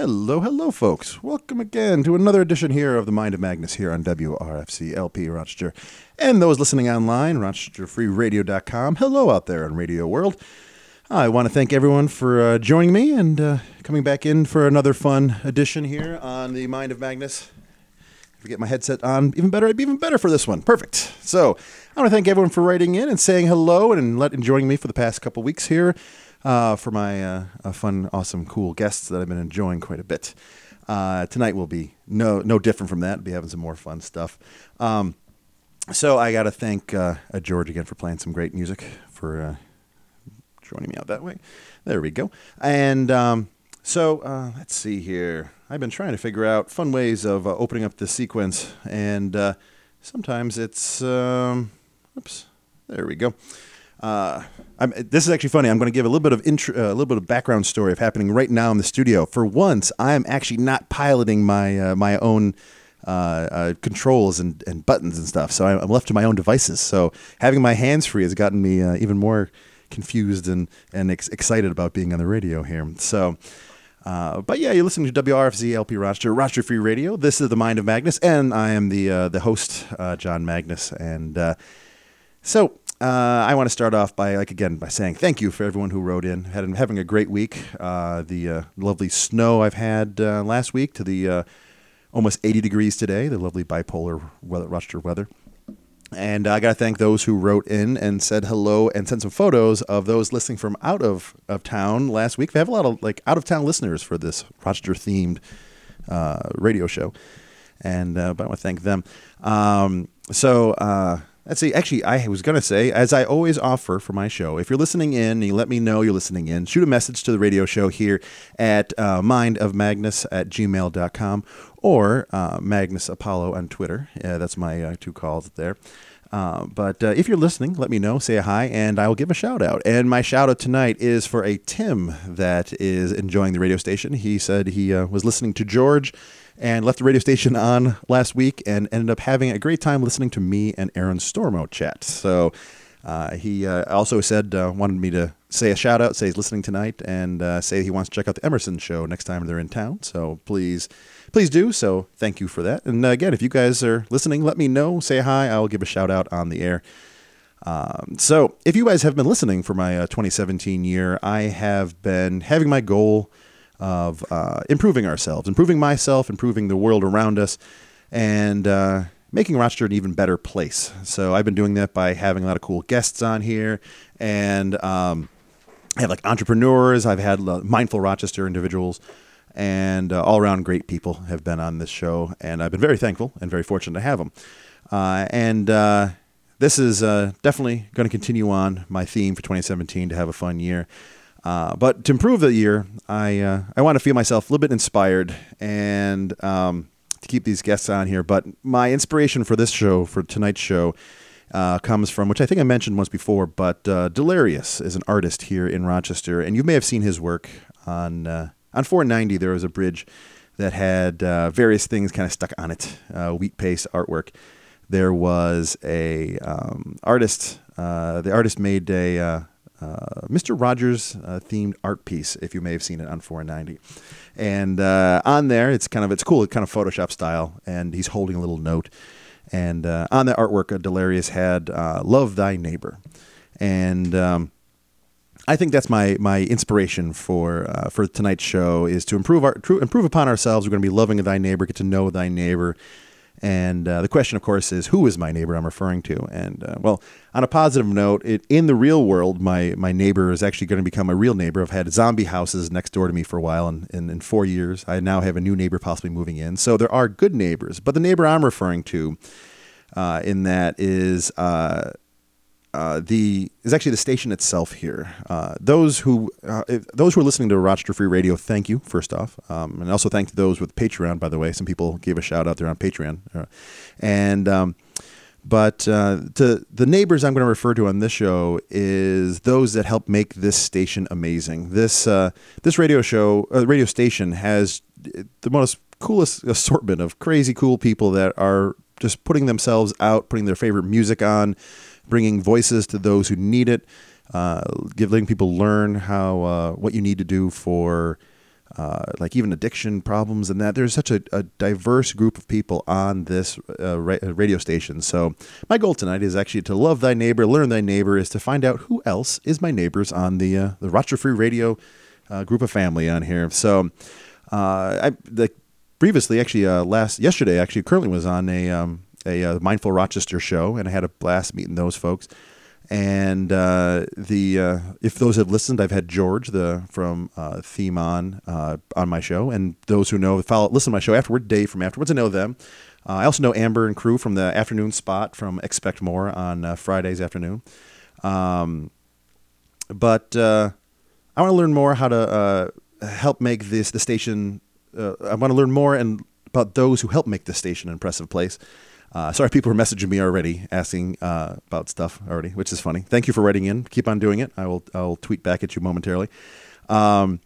Hello, hello, folks. Welcome again to another edition here of the Mind of Magnus here on WRFZ LP Rochester. And those listening online, RochesterFreeRadio.com. Hello out there in Radio World. I want to thank everyone for uh, joining me and uh, coming back in for another fun edition here on the Mind of Magnus. If I get my headset on, even better, I'd be even better for this one. Perfect. So I want to thank everyone for writing in and saying hello and let, enjoying me for the past couple weeks here uh, for my uh, fun, awesome, cool guests that I've been enjoying quite a bit. Uh, tonight will be no no different from that. I'll be having some more fun stuff. Um, so I got to thank uh, uh, George again for playing some great music for joining me out that way. There we go. And um, so let's see here. I've been trying to figure out fun ways of opening up this sequence, and sometimes it's um, oops. There we go. Uh, this is actually funny. I'm going to give a little bit of intro, uh, a little bit of background story of happening right now in the studio. For once, I am actually not piloting my uh, my own uh, uh, controls and, and buttons and stuff. So I'm left to my own devices. So having my hands free has gotten me uh, even more confused and and ex- excited about being on the radio here. So. but yeah, you're listening to WRFZ LP Rochester, Rochester Free Radio. This is the Mind of Magnus, and I am the the host, John Magnus. And so uh, I want to start off by, like, again, by saying thank you for everyone who wrote in. Had having a great week. Uh, the uh, lovely snow I've had uh, last week to the uh, almost 80 degrees today. The lovely bipolar weather, Rochester weather. And I got to thank those who wrote in and said hello and sent some photos of those listening from out of, of town last week. We have a lot of like out of town listeners for this Rochester themed uh, radio show, and but I want to thank them. Um, so Let's see. Actually, I was going to say, as I always offer for my show, if you're listening in and you let me know you're listening in, shoot a message to the radio show here at uh, mindofmagnus at gmail.com or uh, Magnus Apollo on Twitter. Yeah, that's my uh, two calls there. Uh, but uh, if you're listening, let me know, say hi, and I will give a shout out. And my shout out tonight is for a Tim that is enjoying the radio station. He said he uh, was listening to George and left the radio station on last week and ended up having a great time listening to me and Aaron Stormo chat. So uh, he uh, also said, uh, wanted me to say a shout out, say he's listening tonight, and uh, say he wants to check out the Emerson show next time they're in town. So please, please do. So thank you for that. And uh, again, if you guys are listening, let me know, say hi. I'll give a shout out on the air. Um, so, if you guys have been listening for my uh, 2017 year, I have been having my goal of uh, improving ourselves, improving myself, improving the world around us, and uh, making Rochester an even better place. So I've been doing that by having a lot of cool guests on here, and um, I have like entrepreneurs. I've had mindful Rochester individuals, and uh, all around great people have been on this show, and I've been very thankful and very fortunate to have them. Uh, and uh, this is uh, definitely going to continue on my theme for 2017 to have a fun year. Uh, but to improve the year, I uh, I want to feel myself a little bit inspired and um, to keep these guests on here. But my inspiration for this show, for tonight's show, uh, comes from which I think I mentioned once before. But uh, Delirious is an artist here in Rochester, and you may have seen his work on uh, on 490. There was a bridge that had uh, various things kind of stuck on it, wheat paste artwork. There was a um, artist. the artist made a Mr. Rogers uh, themed art piece, if you may have seen it on 490. And uh, on there, it's kind of it's cool, it's kind of Photoshop style, and he's holding a little note. And uh, on the artwork, uh, Delirious had uh, "Love Thy Neighbor," and um, I think that's my my inspiration for for tonight's show is to improve our improve upon ourselves. We're going to be loving thy neighbor, get to know thy neighbor, and uh, the question, of course, is who is my neighbor I'm referring to? And uh, well, on a positive note, it, in the real world, my, my neighbor is actually going to become a real neighbor. I've had zombie houses next door to me for a while, and, in four years, I now have a new neighbor possibly moving in. So there are good neighbors. But the neighbor I'm referring to uh, in that is uh, the is actually the station itself here. Uh, those who uh, if, those who are listening to Rochester Free Radio, thank you first off, um, and also thank those with Patreon. By the way, some people gave a shout out there on Patreon, uh, and um, but uh, to the neighbors I'm going to refer to on this show is those that help make this station amazing. This this radio show, radio station has the most coolest assortment of crazy cool people that are just putting themselves out, putting their favorite music on bringing voices to those who need it, uh, people learn how uh, what you need to do for uh, like even addiction problems and that. There's such a, a diverse group of people on this uh, ra- radio station. So my goal tonight is actually to love thy neighbor, learn thy neighbor, is to find out who else is my neighbors on the uh, the Rochester Free Radio uh, group of family on here. So I the previously actually last yesterday actually currently was on a um, a Mindful Rochester show and I had a blast meeting those folks. And uh, the uh, if those have listened, I've had George the from uh, Theme on uh, on my show, and those who know follow listen to my show afterward, Dave from afterwards, I know them. Uh, I also know Amber and crew from the afternoon spot from Expect More on uh, Fridays afternoon. Um, but I want to learn more how to help make this the station. I want to learn more and about those who help make this station an impressive place. Uh, sorry, people are messaging me already, asking uh, about stuff already, which is funny. Thank you for writing in. Keep on doing it. I will. I'll tweet back at you momentarily. Um,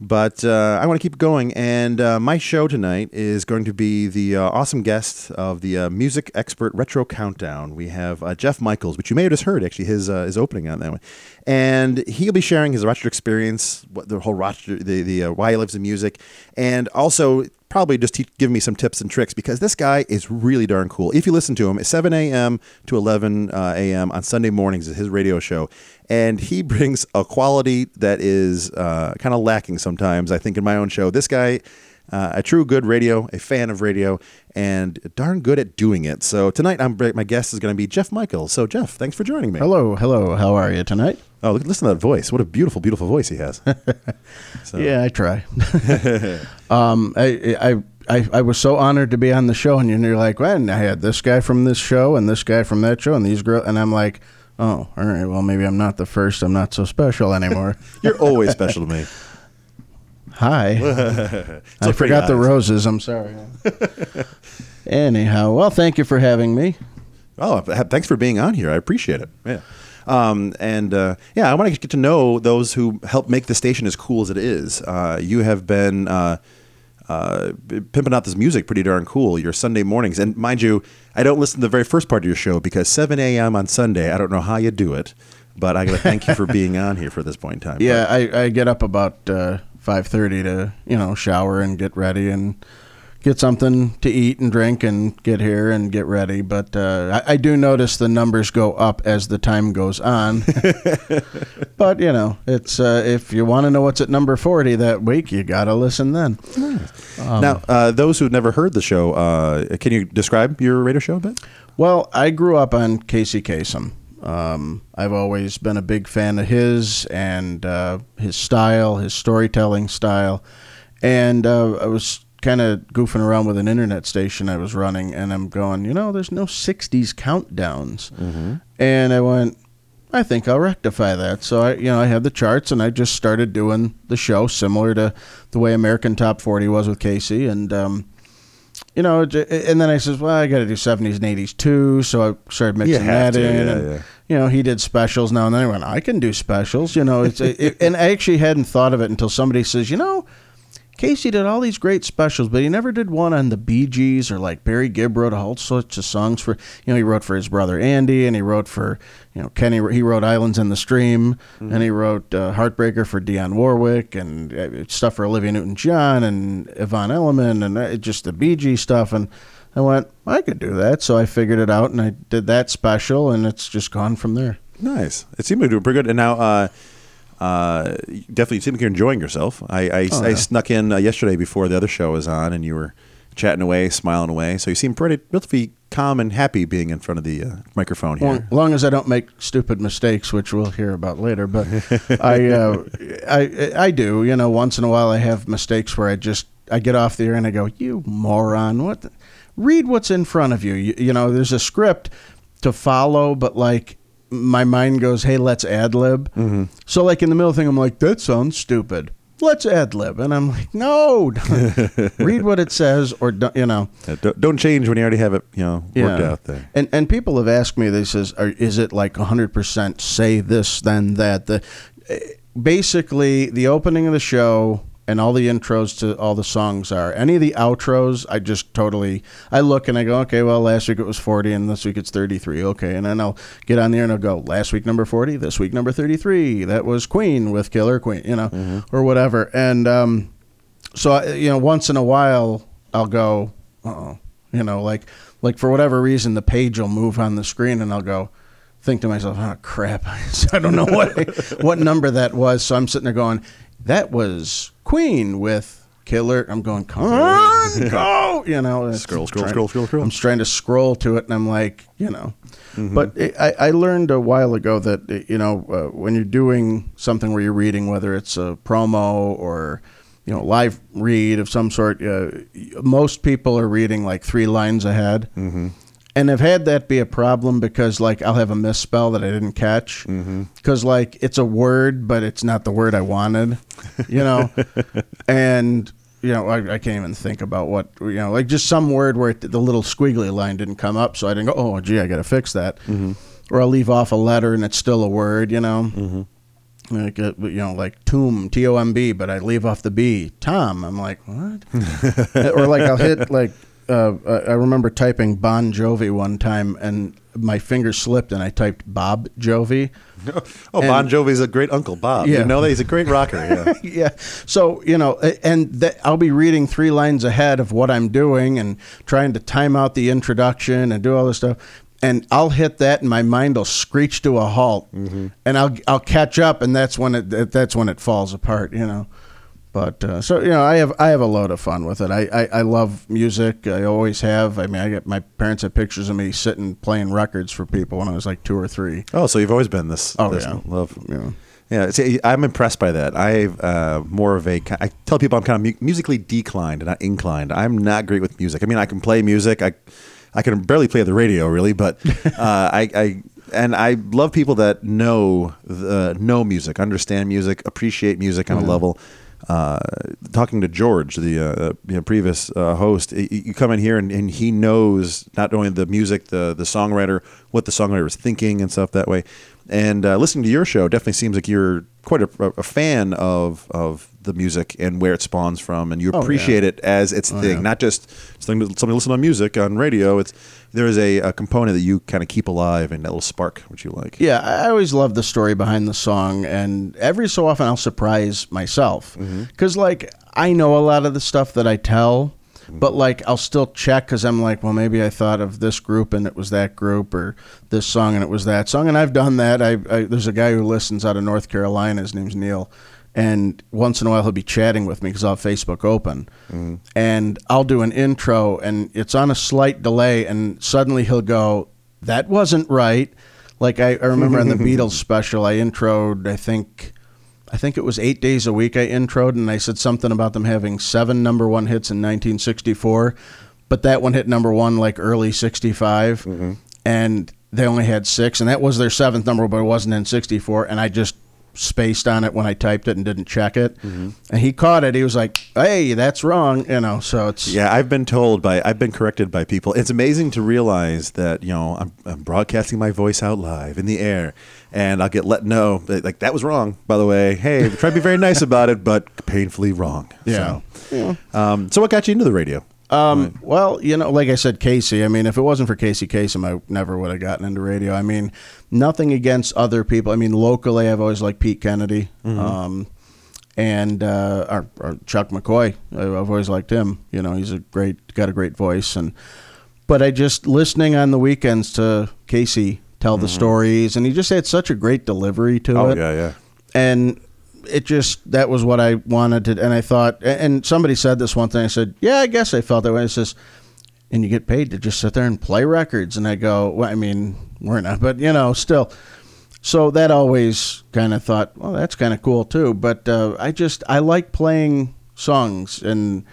but uh, I want to keep going, and uh, my show tonight is going to be the uh, awesome guest of the uh, music expert retro countdown. We have Jeff Michaels, which you may have just heard actually his his opening on that one, and he'll be sharing his Rochester experience, what the whole Rochester, the the why he lives in music, and also probably just give me some tips and tricks because this guy is really darn cool. If you listen to him, it's 7 a.m. to 11 uh, a.m. on Sunday mornings is his radio show, and he brings a quality that is uh, kind of lacking sometimes. I think in my own show, this guy. Uh, a true good radio, a fan of radio, and darn good at doing it. So tonight, I'm my guest is going to be Jeff Michael. So Jeff, thanks for joining me. Hello, hello. How are you tonight? Oh, listen to that voice! What a beautiful, beautiful voice he has. So. yeah, I try. um, I, I I, I was so honored to be on the show, and you're like, well, I had this guy from this show and this guy from that show, and these girls, and I'm like, oh, all right, well, maybe I'm not the first. I'm not so special anymore. you're always special to me. Hi. I forgot eyes. the roses. I'm sorry. Anyhow, well, thank you for having me. Oh, thanks for being on here. I appreciate it. Yeah. Um, and uh, yeah, I want to get to know those who help make the station as cool as it is. Uh, you have been uh, uh pimping out this music pretty darn cool. Your Sunday mornings, and mind you, I don't listen to the very first part of your show because 7 a.m. on Sunday. I don't know how you do it, but I got to thank you for being on here for this point in time. Yeah, I, I, get up about 5:30 uh, to you know shower and get ready and get something to eat and drink and get here and get ready. But uh, I, I, do notice the numbers go up as the time goes on. but you know, it's uh, if you want to know what's at number forty that week, you gotta listen then. Um, now, uh, those who've never heard the show, uh, can you describe your radio show a bit? Well, I grew up on Casey Kasem. Um, I've always been a big fan of his and uh, his style, his storytelling style. And uh, I was kind of goofing around with an internet station I was running, and I'm going, you know, there's no 60s countdowns. Mm-hmm. And I went, I think I'll rectify that. So I, you know, I had the charts, and I just started doing the show similar to the way American Top 40 was with Casey, and um, you know, and then I says, well, I got to do 70s and 80s too. So I started mixing that to, in. Yeah, and, yeah. You know, he did specials now and then. I went, I can do specials. You know, it's it, and I actually hadn't thought of it until somebody says, you know Casey did all these great specials, but he never did one on the Bee Gees or like Barry Gibb wrote all sorts of songs for, you know, he wrote for his brother Andy and he wrote for, you know, Kenny, he wrote Islands in the Stream mm-hmm. and he wrote uh, Heartbreaker for Dionne Warwick and uh, stuff for Olivia Newton John and Yvonne Elliman and uh, just the Bee stuff. And I went, I could do that. So I figured it out and I did that special and it's just gone from there. Nice. It seemed to do pretty good. And now, uh, definitely seem like you're enjoying yourself. I I, oh, yeah. Snuck in uh, yesterday before the other show was on, and you were chatting away, smiling away. So you seem pretty relatively calm and happy being in front of the uh, microphone here. Well, as long as I don't make stupid mistakes, which we'll hear about later. But I, uh, I, I do. You know, once in a while I have mistakes where I just I get off the air and I go, "You moron! What? The? Read what's in front of you. you. You know, there's a script to follow, but like my mind goes, "Hey, let's ad lib." Mm-hmm. So, like in the middle of the thing, I'm like, "That sounds stupid." Let's ad lib, and I'm like, "No, read what it says, or don't, you know, yeah, don't, don't, change when you already have it, you know, worked yeah. out there." And and people have asked me, they says, "Is it like 100 percent say this then that?" The basically the opening of the show and all the intros to all the songs are. Any of the outros, I just totally I look and I go, okay, well last week it was 40 and this week it's 33. Okay, and then I'll get on there and I'll go, last week number 40, this week number 33. That was Queen with Killer Queen, you know, mm-hmm. or whatever. And um so I, you know, once in a while, I'll go, oh, you know, like like for whatever reason, the page will move on the screen, and I'll go. Think to myself, oh crap! I don't know what what number that was. So I'm sitting there going, that was Queen with Killer. I'm going, come on, go, you know. Scroll, scroll, scroll, scroll, scroll. I'm trying to scroll to it, and I'm like, you know. But it, I, I learned a while ago that you know uh, when you're doing something where you're reading, whether it's a promo or you know live read of some sort, uh, most people are reading like three lines ahead. Mm-hmm. And I've had that be a problem because, like, I'll have a misspell that I didn't catch. Mm-hmm. Because, like, it's a word, but it's not the word I wanted, you know? and, you know, I, I can't even think about what, you know, like just some word where it, the little squiggly line didn't come up. So I didn't go, oh, gee, I got to fix that. Mm-hmm. Or I'll leave off a letter and it's still a word, you know? Mm-hmm. Like, uh, you know, like tomb, T O M B, but I leave off the B, Tom. I'm like, what? or like I'll hit like uh, I remember typing Bon Jovi one time and my finger slipped and I typed Bob Jovi. Oh, Bon Jovi's a great Uncle Bob. Yeah. You know that he's a great rocker. Yeah. yeah. So, you know, and th- I'll be reading three lines ahead of what I'm doing and trying to time out the introduction and do all this stuff. And I'll hit that, and my mind will screech to a halt, and I'll I'll catch up, and that's when it that's when it falls apart, you know. But uh, so you know, I have I have a load of fun with it. I, I, I love music. I always have. I mean, I get my parents have pictures of me sitting playing records for people when I was like two or three. Oh, so you've always been this. Oh, this yeah. love. Yeah. Yeah, see, I'm impressed by that. I've uh, more of a. I tell people I'm kind of mu- musically declined, not inclined. I'm not great with music. I mean, I can play music. I, I can barely play the radio, really. But uh, I, I, and I love people that know the know music, understand music, appreciate music on a level. Uh, talking to George, the uh, you know, previous uh, host, you come in here and, and he knows not only the music, the the songwriter, what the songwriter is thinking and stuff that way. And uh, listening to your show definitely seems like you're quite a, a fan of of the music and where it spawns from, and you Oh, yeah. appreciate it as its oh, thing, yeah. not just something to listen on music on radio. It's there is a, a component that you kind of keep alive and that little spark which you like. Yeah, I always love the story behind the song, and every so often I'll surprise myself mm-hmm. because, like, I know a lot of the stuff that I tell, mm-hmm. but like I'll still check because I'm like, well, maybe I thought of this group and it was that group, or this song and it was that song, and I've done that. I, I there's a guy who listens out of North Carolina. His name's Neil. And once in a while, he'll be chatting with me because I'll have Facebook open. Mm-hmm. And I'll do an intro, and it's on a slight delay. And suddenly he'll go, That wasn't right. Like I, I remember on the Beatles special, I introed. I think, I think it was eight days a week. I introed, and I said something about them having seven number one hits in 1964, but that one hit number one like early '65, mm-hmm. and they only had six, and that was their seventh number, but it wasn't in '64. And I just spaced on it when I typed it and didn't check it, and he caught it. He was like, "Hey, that's wrong," you know. So it's Yeah, I've been told by I've been corrected by people. It's amazing to realize that you know I'm, I'm broadcasting my voice out live in the air, and I'll get let know that, like that was wrong. By the way, hey, try to be very nice about it, but painfully wrong. Yeah. So, um, so what got you into the radio? Um, well, you know, like I said, Casey. I mean, if it wasn't for Casey Kasem, I never would have gotten into radio. I mean, nothing against other people. I mean, locally, I've always liked Pete Kennedy, um, and uh, or, or Chuck McCoy. I- I've always liked him. You know, he's a great, got a great voice, and but I just listening on the weekends to Casey tell the stories, and he just had such a great delivery to Oh it Oh yeah, yeah. and it just that was what I wanted to. And I thought, and somebody said this one thing. I said, yeah, I guess I felt that way. It says, and you get paid to just sit there and play records. And I go, well, I mean, we're not, but you know, still. So that always kind of thought, well, that's kind of cool too. But uh, I just I like playing songs and.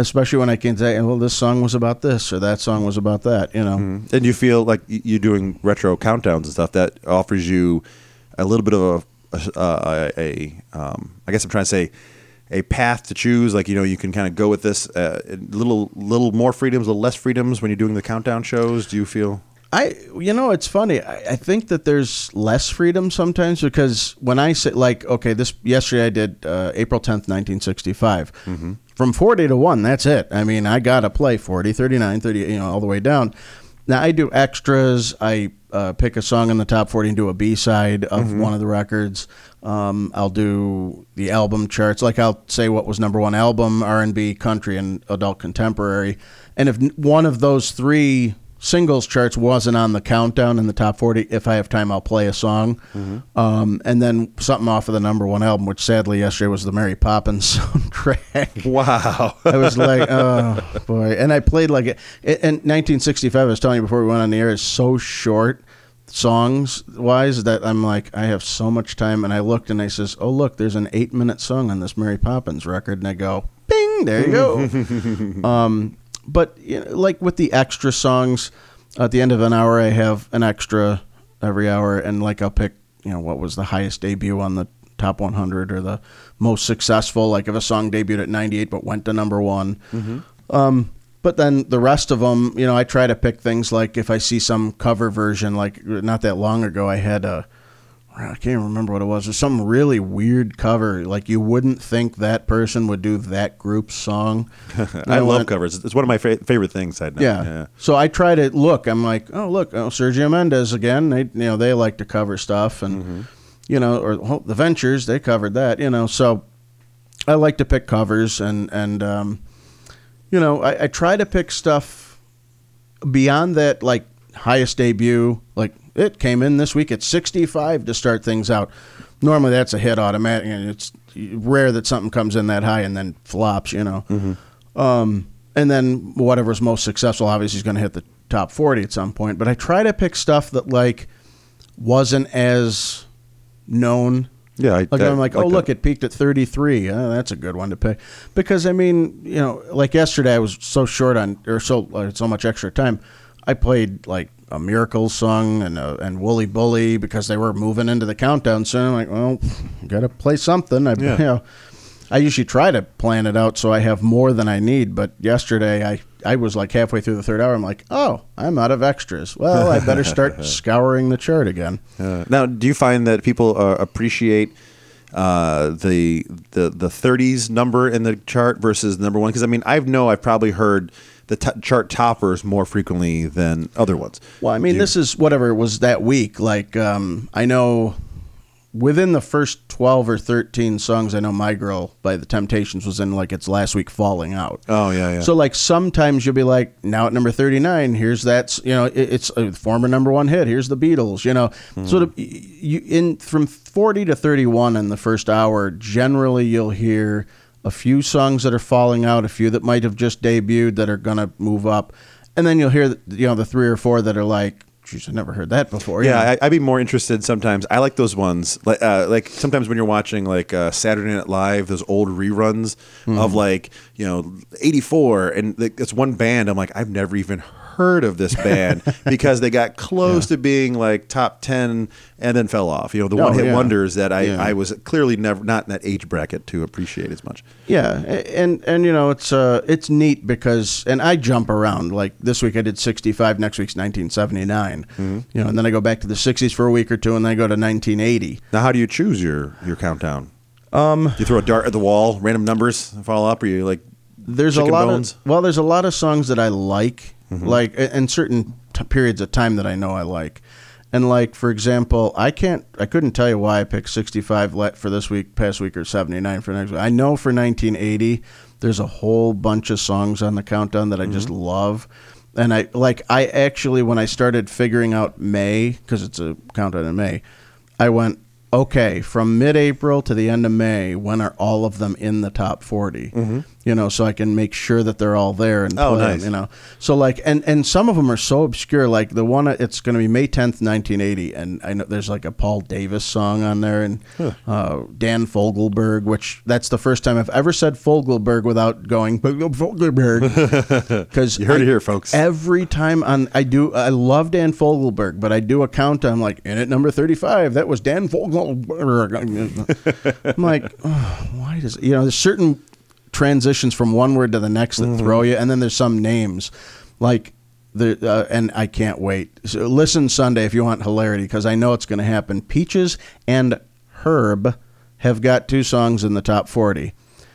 Especially when I can say, well, this song was about this or that song was about that, you know. And you feel like you're doing retro countdowns and stuff that offers you a little bit of a, a, a um, I guess I'm trying to say a path to choose. Like you know, you can kind of go with this uh, little little more freedoms, a little less freedoms when you're doing the countdown shows. Do you feel? I, you know, it's funny. I, I think that there's less freedom sometimes because when I say, like, okay, this yesterday I did uh, April 10th, 1965. From 40 to 1, that's it. I mean, I got to play 40, 39, 30, you know, all the way down. Now, I do extras. I uh, pick a song in the top 40 and do a B side of one of the records. Um, I'll do the album charts. Like I'll say what was number one album, R&B, country, and adult contemporary. And if one of those three singles charts wasn't on the countdown in the top 40, if I have time, I'll play a song. Um, and then something off of the number one album, which sadly yesterday was the Mary Poppins soundtrack. Wow. I was like, oh boy, and I played like it. In 1965, I was telling you before we went on the air, is so short songs wise that I'm like, I have so much time. And I looked and I says, oh look, there's an eight minute song on this Mary Poppins record, and I go, bing, there you go. um, but you know, like with the extra songs, at the end of an hour, I have an extra every hour, and like I'll pick, you know, what was the highest debut on the top 100 or the most successful. Like if a song debuted at 98 but went to number one. Um, but then the rest of them, you know, I try to pick things like if I see some cover version, like not that long ago, I had a, I can't remember what it was. It was some really weird cover. Like you wouldn't think that person would do that group's song. I know, love and- covers. It's one of my fa- favorite things. I know. yeah. So I try to look. I'm like, oh look, oh, Sergio Mendes again. They you know they like to cover stuff, and you know, or oh, the Ventures they covered that. You know, so I like to pick covers, and and um, you know, I, I try to pick stuff beyond that, like highest debut. Like it came in this week at 65 to start things out. Normally that's a hit automatic, and it's rare that something comes in that high and then flops. You know. Um, and then whatever's most successful obviously is going to hit the top 40 at some point. But I try to pick stuff that like wasn't as known. Yeah. I, Like I I'm like, oh that. look, it peaked at 33. Oh, that's a good one to pick. Because I mean, you know, like yesterday I was so short on or so uh, so much extra time. I played like a Miracles song and uh, and Woolly Bully because they were moving into the countdown soon. I'm like, well, got to play something. I Yeah. you know, I usually try to plan it out so I have more than I need. But yesterday I I was like halfway through the third hour. I'm like, oh, I'm out of extras. Well, I better start scouring the chart again. Uh, now, do you find that people uh, appreciate uh, the the the 30s number in the chart versus number one? Because I mean, I know I've probably heard the t- chart toppers more frequently than other ones. Well, I mean, this is whatever it was that week. Like, um, I know within the first 12 or 13 songs, I know My Girl by The Temptations was in like its last week falling out. Oh yeah, yeah. So, like, sometimes you'll be like, now at number 39, here's that, you know, it, it's a former number one hit. Here's the Beatles, you know. Sort of you, in from 40 to 31 in the first hour, generally you'll hear a few songs that are falling out, a few that might have just debuted that are going to move up. And then you'll hear, you know, the three or four that are like, geez, I've never heard that before. Yeah, I, I'd be more interested sometimes. I like those ones, like uh, like sometimes when you're watching like uh, Saturday Night Live, those old reruns Mm-hmm. of like you know '84, and like, it's one band. I'm like, I've never even heard of this band because they got close to being like top ten and then fell off. You know, the Oh, one hit yeah. wonders that I, Yeah. I was clearly never not in that age bracket to appreciate as much. Yeah, and and you know it's uh it's neat because and I jump around like this week I did 65, next week's 1979, Mm-hmm. you know, and then I go back to the 60s for a week or two, and then I go to 1980. Now, how do you choose your your countdown? Um, you throw a dart at the wall, random numbers fall up, or you like There's a lot bones? of well, there's a lot of songs that I like, Mm-hmm. like and certain t- periods of time that I know I like. And like for example, I can't, I couldn't tell you why I picked 65 let for this week, past week, or 79 for next week. I know for 1980, there's a whole bunch of songs on the countdown that I just Mm-hmm. love. And I like, I actually, when I started figuring out May, because it's a countdown in May, I went, okay, from mid April to the end of May, when are all of them in the top 40? You know, so I can make sure that they're all there and Oh, play nice. you know. So like, and and some of them are so obscure. Like the one, it's going to be May tenth, nineteen eighty, and I know there's like a Paul Davis song on there, and uh, Dan Fogelberg, which that's the first time I've ever said Fogelberg without going Fogelberg. Because You heard it here, folks. Every time on, I do, I love Dan Fogelberg, but I do a count. I'm like in at number thirty-five. That was Dan Fogelberg. I'm like, oh, why does you know? There's certain transitions from one word to the next that Mm-hmm. throw you, and then there's some names like the uh, and I can't wait. So listen Sunday if you want hilarity because I know it's going to happen. Peaches and Herb have got two songs in the top forty.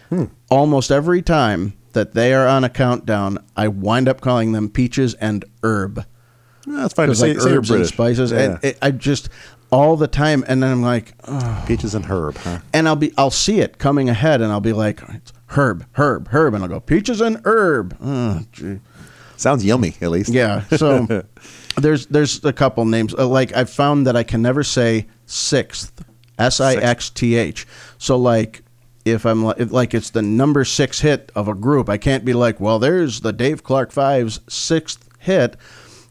Hmm. Almost every time that they are on a countdown, I wind up calling them Peaches and Herb That's fine say, like say herbs and spices, Yeah. and it, I just all the time, and then I'm like, oh. Peaches and herb, huh? and I'll be I'll see it coming ahead, and I'll be like, it's herb, herb, herb, and I'll go peaches and herb. Oh. Sounds yummy, at least. Yeah. So there's there's a couple names. Uh, Like I've found that I can never say sixth, S I X T H. So like if I'm like, like it's the number six hit of a group, I can't be like, well, there's the Dave Clark Five's sixth hit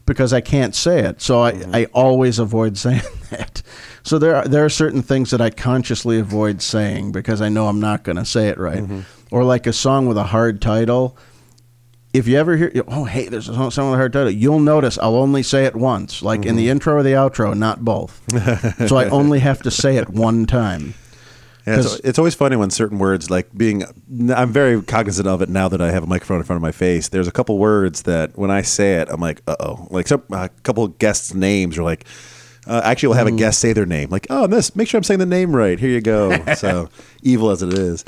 because I can't say it. So I, mm-hmm. I always avoid saying that. So there are, there are certain things that I consciously avoid saying because I know I'm not going to say it right. Mm-hmm. Or like a song with a hard title if you ever hear, oh, hey, there's a song song with a hard title, you'll notice I'll only say it once, like in the mm-hmm. intro or the outro, not both. so I only have to say it one time. Yeah, it's, it's always funny when certain words, like being, I'm very cognizant of it now that I have a microphone in front of my face. There's a couple words that when I say it, I'm like, uh oh. Like some, a couple guests' names are like, uh, actually, we'll have Mm. a guest say their name. Like, oh, this, make sure I'm saying the name right. Here you go. so evil as it is.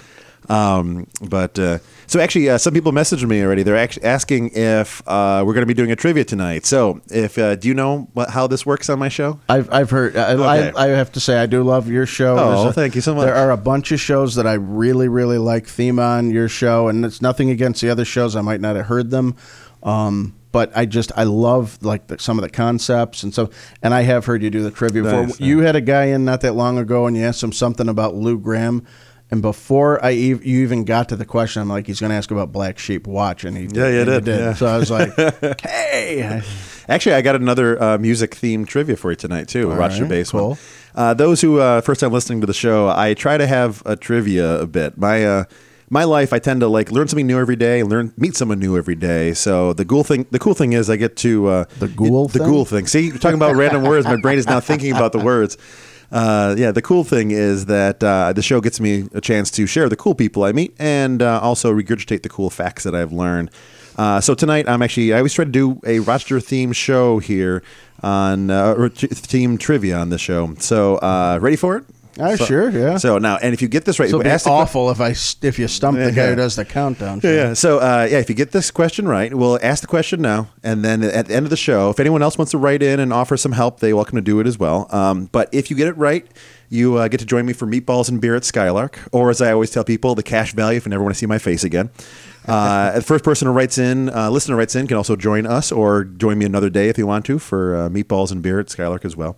Um, but uh, so actually, uh, some people messaged me already. They're actually asking if uh, we're going to be doing a trivia tonight. So, if uh, do you know what, how this works on my show? I've, I've heard, I, Okay. I, I have to say, I do love your show. Oh, a- thank you so much. There are a bunch of shows that I really, really like theme on your show, and it's nothing against the other shows. I might not have heard them. Um, but I just I love like the, some of the concepts and so and I have heard you do the trivia before. Nice, You had a guy in not that long ago and you asked him something about Lou Gramm, and before I ev- you even got to the question, I'm like he's going to ask about Black Sheep Watch, and he Yeah, you and he did, yeah. So I was like, hey, Actually, I got another uh, music theme trivia for you tonight too, All Rochester right, cool. Uh, those who uh, first time listening to the show, I try to have a trivia a bit. My uh, my life, I tend to like learn something new every day, learn meet someone new every day. So the cool thing, the cool thing is, I get to uh, The ghoul the thing? ghoul thing. See, you're talking about random words. My brain is now thinking about the words. Uh, yeah, the cool thing is that uh, the show gets me a chance to share the cool people I meet and uh, also regurgitate the cool facts that I've learned. Uh, so tonight, I'm actually I always try to do a Rochester themed show here on uh, theme trivia on the show. So uh, ready for it? Ah, So- sure, yeah. So now, and if you get this right, so it'd be ask the que- awful if I if you stump the guy who does the countdown. yeah, yeah. So, uh, yeah, if you get this question right, we'll ask the question now, and then at the end of the show, if anyone else wants to write in and offer some help, they're welcome to do it as well. Um, but if you get it right, you uh, get to join me for meatballs and beer at Skylark, or as I always tell people, the cash value if you never want to see my face again. Uh, the first person who writes in, uh, listener writes in, can also join us or join me another day if you want to for uh, meatballs and beer at Skylark as well.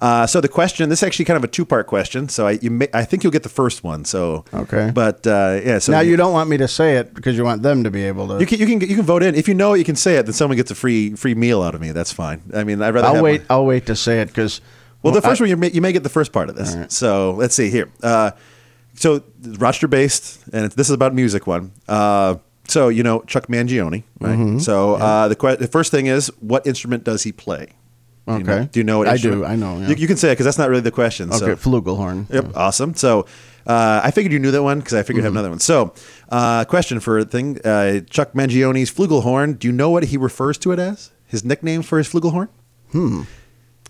Uh, so the question, this is actually kind of a two-part question. So I, you may, I think you'll get the first one. So Okay. but uh, yeah. So now you don't want me to say it because you want them to be able to. you can you can you can vote in if you know it. You can say it. Then someone gets a free free meal out of me. That's fine. I mean, I'd rather. I'll wait. I'll wait to say it because. well, the first one you may, you may get the first part of this. So let's see here. Uh, so Rochester based, and it's, this is about music one. Uh, so you know Chuck Mangione, right? Mm-hmm. So uh, the que- the first thing is, what instrument does he play? Do you know- Okay. do you know what I do, I know, yeah. You, you can say it because that's not really the question. Okay, So. flugelhorn. Yep, awesome. So uh, I figured you knew that one because I figured Mm-hmm. I have another one. So, uh, question for a thing: uh, Chuck Mangione's flugelhorn. Do you know what he refers to it as? His nickname for his flugelhorn?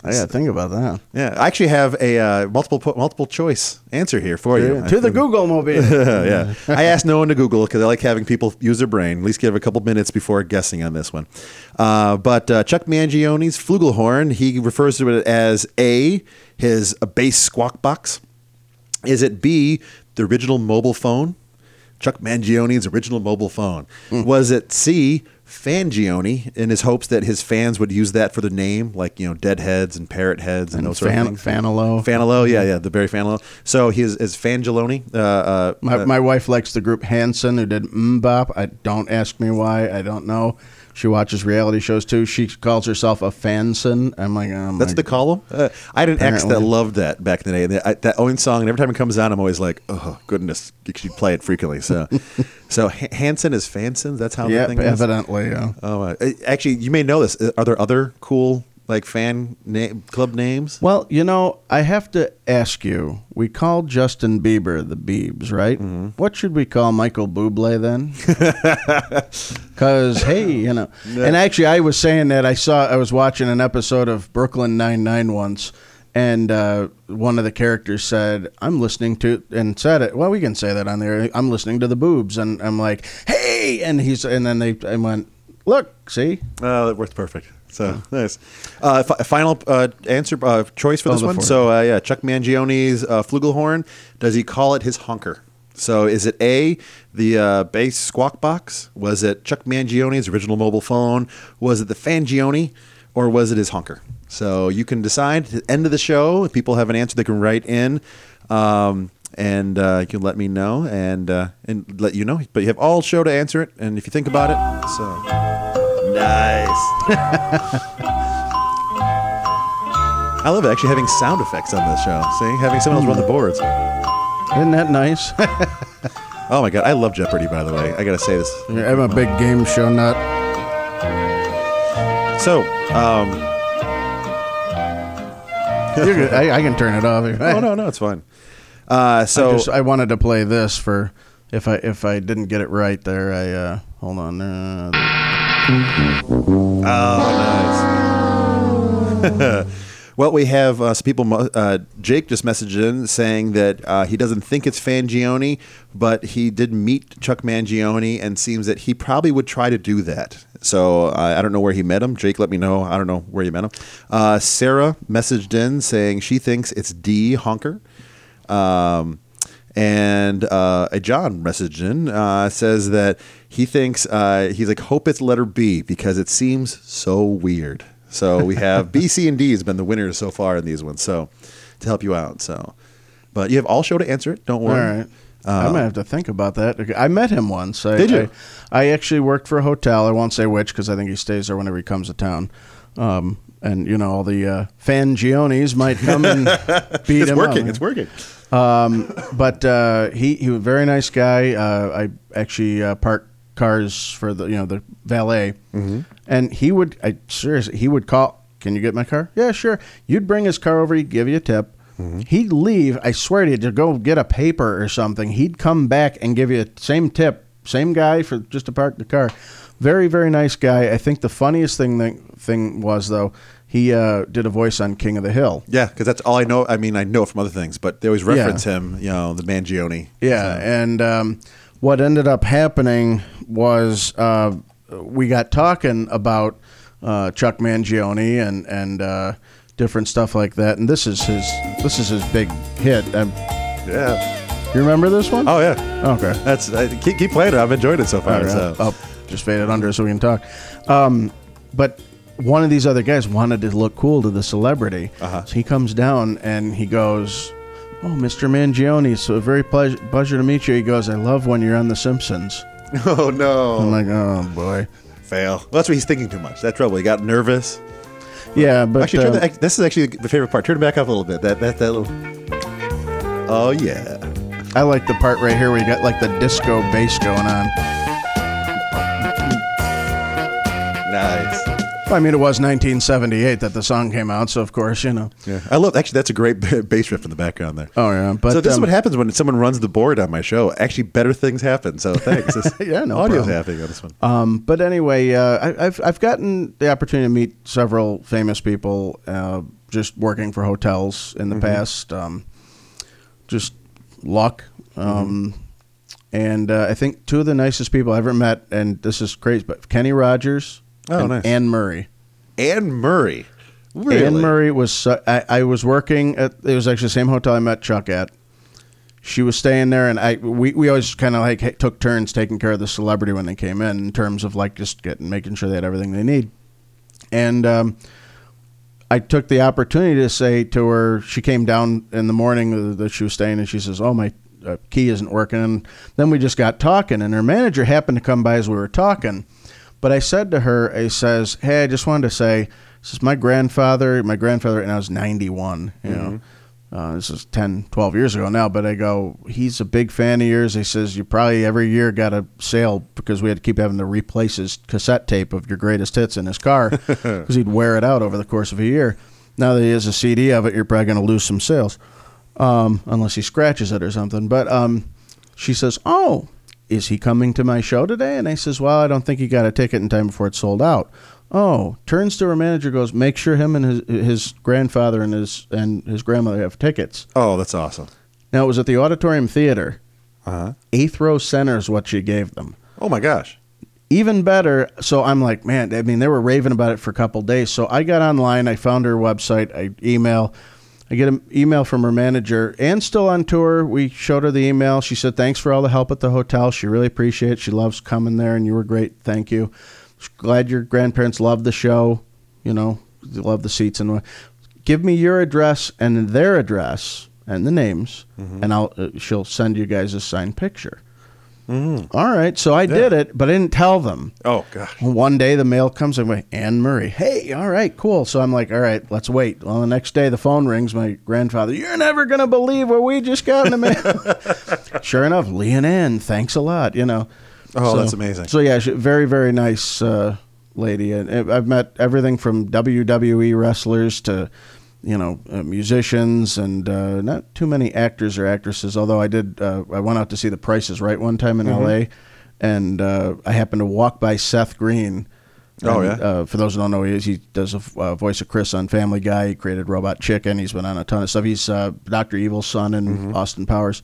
I got to think about that. Yeah, I actually have a uh, multiple po- multiple choice answer here for you. to the Google mobile. yeah, I asked no one to Google because I like having people use their brain. At least give a couple minutes before guessing on this one. Uh, but uh, Chuck Mangione's flugelhorn, he refers to it as a his a bass squawk box. Is it B the original mobile phone? Chuck Mangione's original mobile phone. Hmm. Was it C Fangione in his hopes that his fans would use that for the name, like you know, Deadheads and Parrot Heads and, And those sort Fan- of things. Fanilow. Fanilow, yeah, yeah, the Barry Fanilow. So he is, is Fangiloni. Uh, uh, My, uh, my wife likes the group Hanson, who did MMMBop. I don't ask me why. I don't know. She watches reality shows too. She calls herself a fanson. I'm like, oh That's the call. Uh, I had an ex that loved that back in the day. I, that Owen song, and every time it comes on, I'm always like, oh goodness, you should play it frequently. So, so H- Hanson is Fanson. That's how Yeah, thing is. evidently. Yeah. Oh, uh, actually, you may know this. Uh, Are there other cool like fan na- club names? Well, you know, I have to ask you. We call Justin Bieber the Biebs, right? Mm-hmm. What should we call Michael Bublé then? Because hey, you know, and actually, I was saying that I saw I was watching an episode of Brooklyn Nine Nine once, and uh, one of the characters said, "I'm listening to," and said it. Well, we can say that on there. I'm listening to the Boobs, and I'm like, "Hey!" And he's and then they I went, "Look, see." Oh, that works perfect. So nice. Uh, fi- final uh, answer uh, choice for this one. So uh, yeah, Chuck Mangione's uh, flugelhorn. Does he call it his honker? So is it A, the uh, bass squawk box? Was it Chuck Mangione's original mobile phone? Was it the Fangione? Or was it his honker? So you can decide at the end of the show. If people have an answer, they can write in. Um, and uh, you can let me know and uh, and let you know. But you have all show to answer it. And if you think about it, so nice. I love actually having sound effects on this show. See, having someone else run the boards. Isn't that nice? Oh my god, I love Jeopardy. By the way, I gotta say this. I'm a big game show nut. So, um, You're good. I, I can turn it off. oh no, no, it's fine. Uh, so I, just, I wanted to play this for if I if I didn't get it right there. I uh, hold on. Uh, Oh, nice. well, we have uh, some people. Uh, Jake just messaged in saying that uh, he doesn't think it's Fangione, but he did meet Chuck Mangione and seems that he probably would try to do that. So uh, I don't know where he met him. Jake, let me know. I don't know where you met him. Uh, Sarah messaged in saying she thinks it's D Honker. Um, and uh, a John messaged in uh, says that he thinks uh, he's like hope it's letter B because it seems so weird. So we have B, C, and D has been the winners so far in these ones. So to help you out. So, but you have all show to answer it. Don't all worry. right. I'm gonna have to think about that. I met him once. I, Did you? I, I actually worked for a hotel. I won't say which because I think he stays there whenever he comes to town. Um, and you know all the uh, might come and beat It's him working. up. It's working. Um, but uh, he he was a very nice guy. Uh, I actually uh, parked cars for the you know the valet, Mm-hmm. and he would I seriously he would call. Can you get my car? Yeah, sure. You'd bring his car over. He'd give you a tip. Mm-hmm. He'd leave. I swear to you, to go get a paper or something. He'd come back and give you the same tip. Same guy for just to park the car. Very very nice guy. I think the funniest thing that, thing was though he uh, did a voice on King of the Hill. Yeah, because that's all I know. I mean, I know it from other things, but they always Yeah. reference him. You know, the Mangione. Yeah, and um, what ended up happening was uh, we got talking about uh, Chuck Mangione and and uh, different stuff like that. And this is his this is his big hit. Um, Yeah. you remember this one? Oh yeah. okay. That's I, keep, keep playing it. I've enjoyed it so far. Okay, So. I'll just fade it under so we can talk. Um, but one of these other guys wanted to look cool to the celebrity. Uh-huh. So he comes down and he goes, "Oh, Mr. Mangione, so very pleasure, pleasure to meet you." He goes, "I love when you're on The Simpsons." Oh no. I'm like, "Oh boy." Fail. Well, that's what he's thinking too much. That's trouble. He got nervous. Yeah, but Actually, turn uh, the, this is actually the favorite part. Turn it back up a little bit. That that that little. Oh yeah. I like the part right here where you got like the disco bass going on. Nice. I mean, it was 1978 that the song came out, so of course, you know. Yeah, I love. Actually, that's a great bass riff in the background there. Oh yeah, but so this is um, what happens when someone runs the board on my show. Actually, better things happen. So thanks. This Yeah, no audio's problem. happening on this one. Um, but anyway, uh, I, I've I've gotten the opportunity to meet several famous people uh, just working for hotels in the past. Um, just luck, um, and uh, I think two of the nicest people I ever met, and this is crazy, but Kenny Rogers Oh, and nice. Anne Murray. Anne Murray. Really? Anne Murray was. su- I, I was working at. It was actually the same hotel I met Chuck at. She was staying there, and I we, we always kind of like took turns taking care of the celebrity when they came in, in terms of like just getting making sure they had everything they need. And um, I took the opportunity to say to her, she came down in the morning that she was staying, and she says, "Oh, my uh, key isn't working." And then we just got talking, and her manager happened to come by as we were talking. But I said to her, I says, "Hey, I just wanted to say, this is my grandfather. My grandfather, and I was 91. You know, uh, this is 10, 12 years ago now. But I go, he's a big fan of yours. He says, you probably every year got a sale because we had to keep having to replace his cassette tape of your greatest hits in his car because he'd wear it out over the course of a year. Now that he has a CD of it, you're probably going to lose some sales, um, unless he scratches it or something. But um, she says, oh, is he coming to my show today? And I says, well, I don't think he got a ticket in time before it sold out. Oh, turns to her manager, goes, make sure him and his his grandfather and his and his grandmother have tickets. Oh, that's awesome. Now it was at the Auditorium Theater. Uh huh. Eighth row center is what she gave them. Oh my gosh. even better. So I'm like, man, I mean, they were raving about it for a couple days. So I got online, I found her website, I email. I get an email from her manager and still on tour. We showed her the email. She said, Thanks for all the help at the hotel. She really appreciates it. She loves coming there and you were great. Thank you. Glad your grandparents love the show. You know, they love the seats and. Give me your address and their address and the names, and I'll uh, she'll send you guys a signed picture. All right, so I did it, but I didn't tell them. Oh gosh. One day the mail comes and wait, Anne Murray. Hey, all right, cool. So I'm like, all right, let's wait. Well, the next day the phone rings. My grandfather, you're never gonna believe what we just got in the mail. sure enough, Lee and Ann, thanks a lot. You know. Oh, that's amazing. So yeah, she, very very nice uh, lady, and I've met everything from WWE wrestlers to you know uh, musicians and uh, not too many actors or actresses. Although I did, uh, I went out to see The Price is Right one time in Mm-hmm. L.A. and uh, I happened to walk by Seth Green. Oh, And, yeah? Uh, for those who don't know, he is he does a uh, voice of Chris on Family Guy. He created Robot Chicken. He's been on a ton of stuff. He's uh, Doctor Evil's son in Mm-hmm. Austin Powers.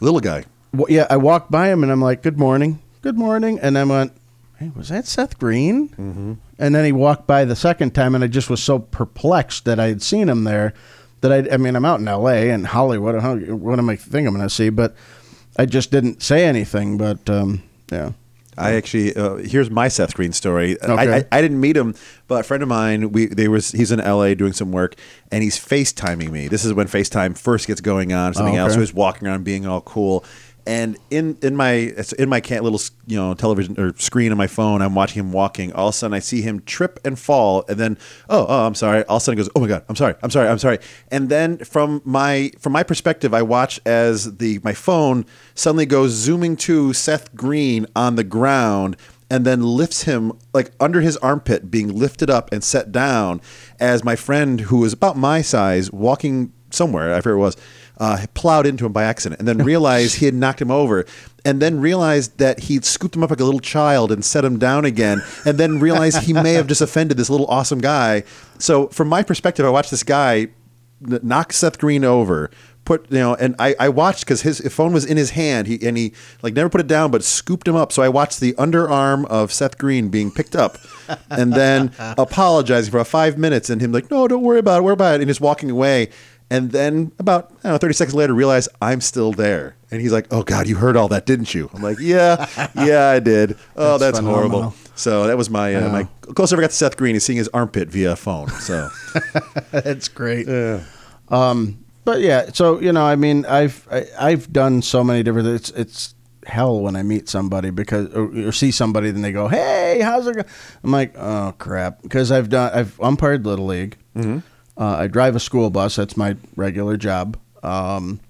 Little guy. Well, yeah, I walked by him and I'm like, "Good morning, good morning," and I went, "Hey, was that Seth Green?" Mm-hmm. And then he walked by the second time, and I just was so perplexed that I had seen him there. That I, I mean, I'm out in L.A. and Hollywood. How, what am I think I'm going to see? But I just didn't say anything. But um, yeah, I actually uh, here's my Seth Green story. I, Okay. I, I didn't meet him, but a friend of mine, we they was he's in L.A. doing some work, and he's FaceTiming me. This is when FaceTime first gets going on, or something Oh, else. So he's walking around being all cool, and in in my in my little you know television or screen on my phone, I'm watching him walking. All of a sudden, I see him trip and fall, and then oh oh I'm sorry. All of a sudden, he goes oh my god I'm sorry I'm sorry I'm sorry. And then from my from my perspective, I watch as the my phone suddenly goes zooming to Seth Green on the ground and then lifts him like under his armpit, being lifted up and set down as my friend, who was about my size, walking somewhere, I forget it was, uh, plowed into him by accident and then realized he had knocked him over and then realized that he'd scooped him up like a little child and set him down again and then realized he may have just offended this little awesome guy. So, from my perspective, I watched this guy knock Seth Green over. Put you know, and I, I watched because his phone was in his hand. He and he like never put it down, but scooped him up. So I watched the underarm of Seth Green being picked up, and then apologizing for about five minutes, and him like, no, don't worry about it, worry about it, and just walking away. And then about I know, thirty seconds later, realize I'm still there, and he's like, "Oh God, you heard all that, didn't you?" I'm like, "Yeah, yeah, I did. Oh, that's, That's horrible." So that was my uh, my closest I ever got to Seth Green is seeing his armpit via phone. So that's great. Um, but yeah, so you know, I mean, I've I, I've done so many different. It's it's hell when I meet somebody because or, or see somebody, then they go, "Hey, how's it going?" I'm like, "Oh crap," because I've done I've umpired little league. Uh, I drive a school bus. That's my regular job. Um,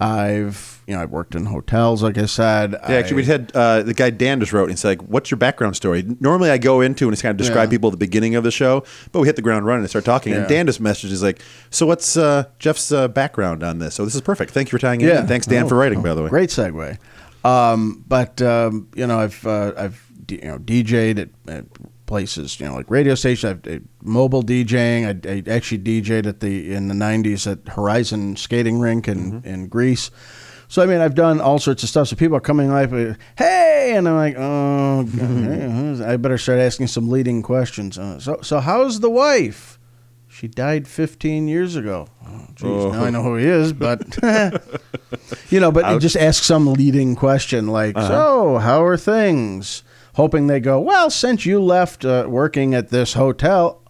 I've you know I've worked in hotels, like I said. Yeah, actually, we had uh, the guy Dan just wrote. And he's like, "What's your background story?" Normally, I go into and just kind of describe Yeah. people at the beginning of the show, but we hit the ground running and start talking. And Yeah. Dan just messages like, "So, what's uh, Jeff's uh, background on this?" So this is perfect. Thank you for tying in. And thanks, Dan, Oh, for writing. oh, by the way, Great segue. Um, but um, you know, I've uh, I've you know DJ'd at, at places, you know, like radio station. I've uh, mobile DJing. I, I actually DJ'd at the in the '90s at Horizon Skating Rink in Mm-hmm. in Greece. So I mean, I've done all sorts of stuff. So people are coming like, "Hey," and I'm like, "Oh, God, I better start asking some leading questions." Uh, so, so how's the wife? She died 15 years ago. Oh, geez, now I know who he is, but you know, but just ask some leading question like, "So, how are things?" Hoping they go, "Well, since you left uh, working at this hotel."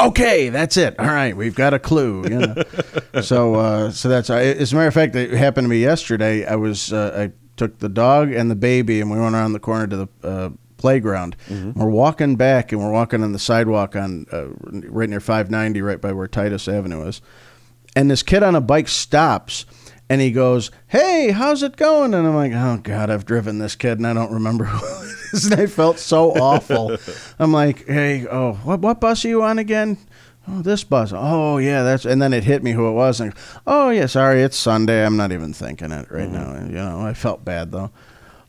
Okay, that's it. All right, we've got a clue. You know? so, uh, so that's as a matter of fact, it happened to me yesterday. I was uh, I took the dog and the baby, and we went around the corner to the uh, playground. We're walking back, and we're walking on the sidewalk on uh, right near 590, right by where Titus Avenue is. And this kid on a bike stops, and he goes, "Hey, how's it going?" And I'm like, "Oh God, I've driven this kid, and I don't remember who it is." And I felt so awful. I'm like, "Hey, oh, what what bus are you on again?" Oh, this bus. Oh, yeah, that's. And then it hit me who it was. And oh, yeah, sorry, it's Sunday. I'm not even thinking it right mm-hmm. now. You know, I felt bad though.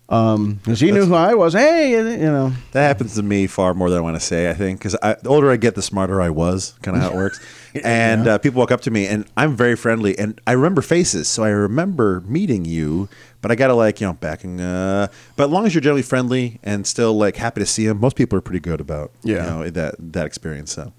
Because he knew who I was. Hey, you know, That happens to me far more than I want to say. I think because the older I get, the smarter I was. Kind of how it works. And uh, people walk up to me, and I'm very friendly, and I remember faces, so I remember meeting you. But I gotta like you know backing. Uh, but as long as you're generally friendly and still like happy to see them, most people are pretty good about Yeah. you know that that experience. So.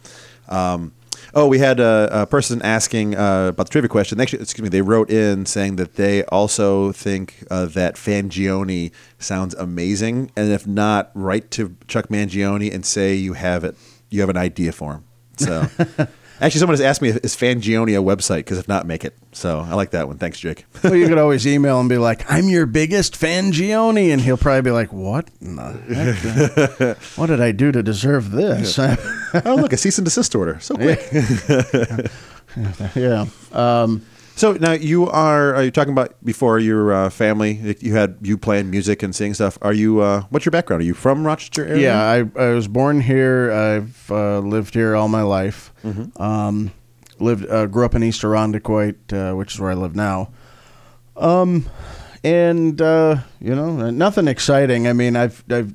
Um, Oh, we had a, a person asking uh, about the trivia question. Actually, excuse me, they wrote in saying that they also think uh, that Fangione sounds amazing, and if not, write to Chuck Mangione and say you have it, you have an idea for him. So, actually, someone has asked me is Fangione a website? Because if not, make it. So I like that one. Thanks, Jake. well, you could always email and be like, "I'm your biggest fan, Gioni," and he'll probably be like, "What? in the heck? what did I do to deserve this?" oh, look, a cease and desist order. So quick. yeah. Um, So now you are. Are you talking about before your uh, family? You had you playing music and singing stuff. Are you? Uh, what's your background? Are you from Rochester area? Yeah, I, I was born here. I've uh, lived here all my life. Um, lived, uh, grew up in East Irondequoit, uh, which is where I live now. Um, and uh, you know, nothing exciting. I mean, I've I've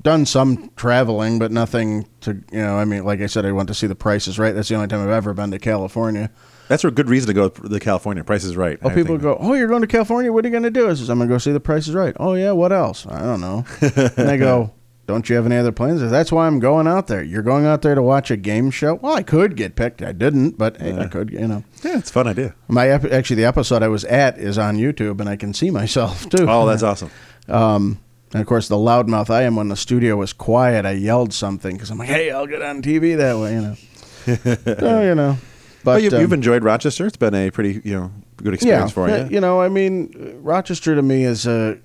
done some traveling, but nothing to you know. I mean, like I said, I went to see the prices. Right, that's the only time I've ever been to California. That's a good reason to go to the California. Price is right. Oh, I people think. go, oh, you're going to California. What are you going to do? I says, I'm going to go see the Price is Right. Oh yeah, what else? I don't know. and they go, don't you have any other plans? That's why I'm going out there. You're going out there to watch a game show. Well, I could get picked. I didn't, but hey, I could. You know, Yeah, it's a fun idea. my ep- actually the episode I was at is on YouTube, and I can see myself too. Oh, that's awesome. Um, and of course, the loudmouth I am when the studio was quiet, I yelled something because I'm like, hey, I'll get on TV that way. You know. so you know. But you, um, you've enjoyed Rochester. It's been a pretty you know good experience for yeah, you. You know, I mean, Rochester to me is a.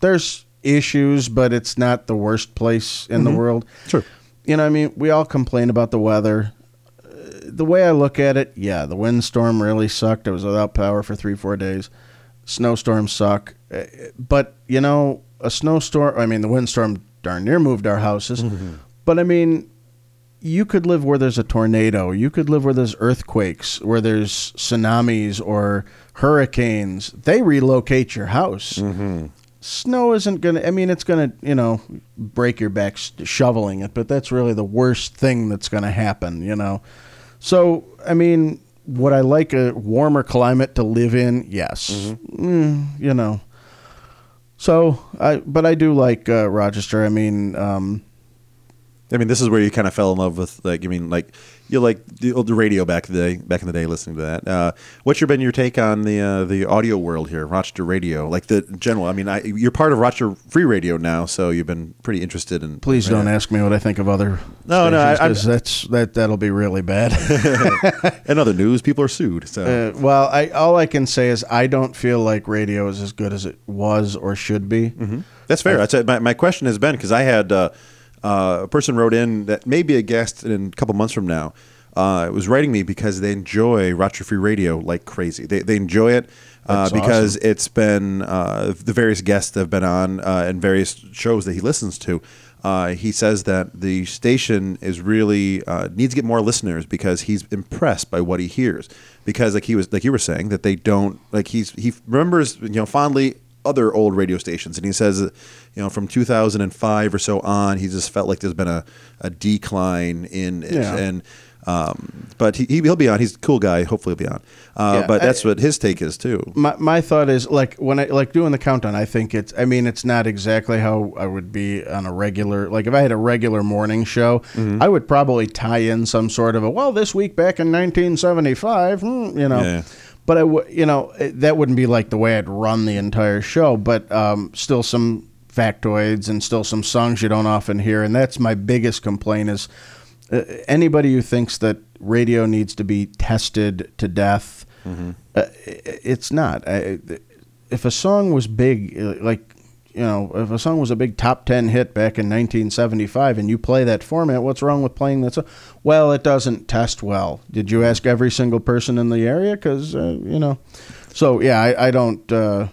There's issues, but it's not the worst place in the world. Sure. You know, I mean, we all complain about the weather. Uh, The way I look at it, yeah, the windstorm really sucked. I was without power for three, four days. Snowstorms suck, Uh, but you know, a snowstorm. I mean, the windstorm darn near moved our houses. But I mean, you could live where there's a tornado. You could live where there's earthquakes, where there's tsunamis or hurricanes. They relocate your house. Snow isn't going to, I mean, it's going to, you know, break your back shoveling it, but that's really the worst thing that's going to happen, you know. So, I mean, would I like a warmer climate to live in? Yes. Mm, you know. So, I, but I do like uh, Rochester. I mean, um, I mean, this is where you kind of fell in love with like. I mean, like you like the old radio back in the day, back in the day, listening to that. Uh, what's your been your take on the uh, the audio world here, Rochester radio, like the general? I mean, I, you're part of Rochester Free Radio now, so you've been pretty interested in. Please don't ask me what I think of other. No, no, I- that's that that'll be really bad. In other news, people are sued. So uh, well, I all I can say is I don't feel like radio is as good as it was or should be. That's fair. I, That's my, my question has been because I had uh, a person wrote in that may be a guest in a couple months from now. Uh, was writing me because they enjoy Rochester Free Radio like crazy. They, they enjoy it uh, because it's been uh, the various guests that have been on uh, and various shows that he listens to. Uh, he says that the station is really uh, needs to get more listeners because he's impressed by what he hears. Because like he was like you were saying that they don't like he's he remembers you know fondly other old radio stations, and he says, you know, from 2005 or so on, he just felt like there's been a, a decline in it, Yeah. and um, but he he'll be on. He's a cool guy. Hopefully, he'll be on. Uh, Yeah, but that's I- what his take is too. My my thought is like when I like doing the countdown. I think it's. I mean, it's not exactly how I would be on a regular. Like if I had a regular morning show, Mm-hmm. I would probably tie in some sort of a. Well, this week back in 1975, hmm, you know. Yeah. But I would, you know, it- that wouldn't be like the way I'd run the entire show. But um, still some factoids and still some songs you don't often hear, and that's my biggest complaint is uh, anybody who thinks that radio needs to be tested to death, uh, i- it's not. I, if a song was big, uh, like you know, if a song was a big top ten hit back in 1975, and you play that format, what's wrong with playing that song? Well, it doesn't test well. Did you ask every single person in the area? Because uh, you know, so yeah, I, I don't. Uh,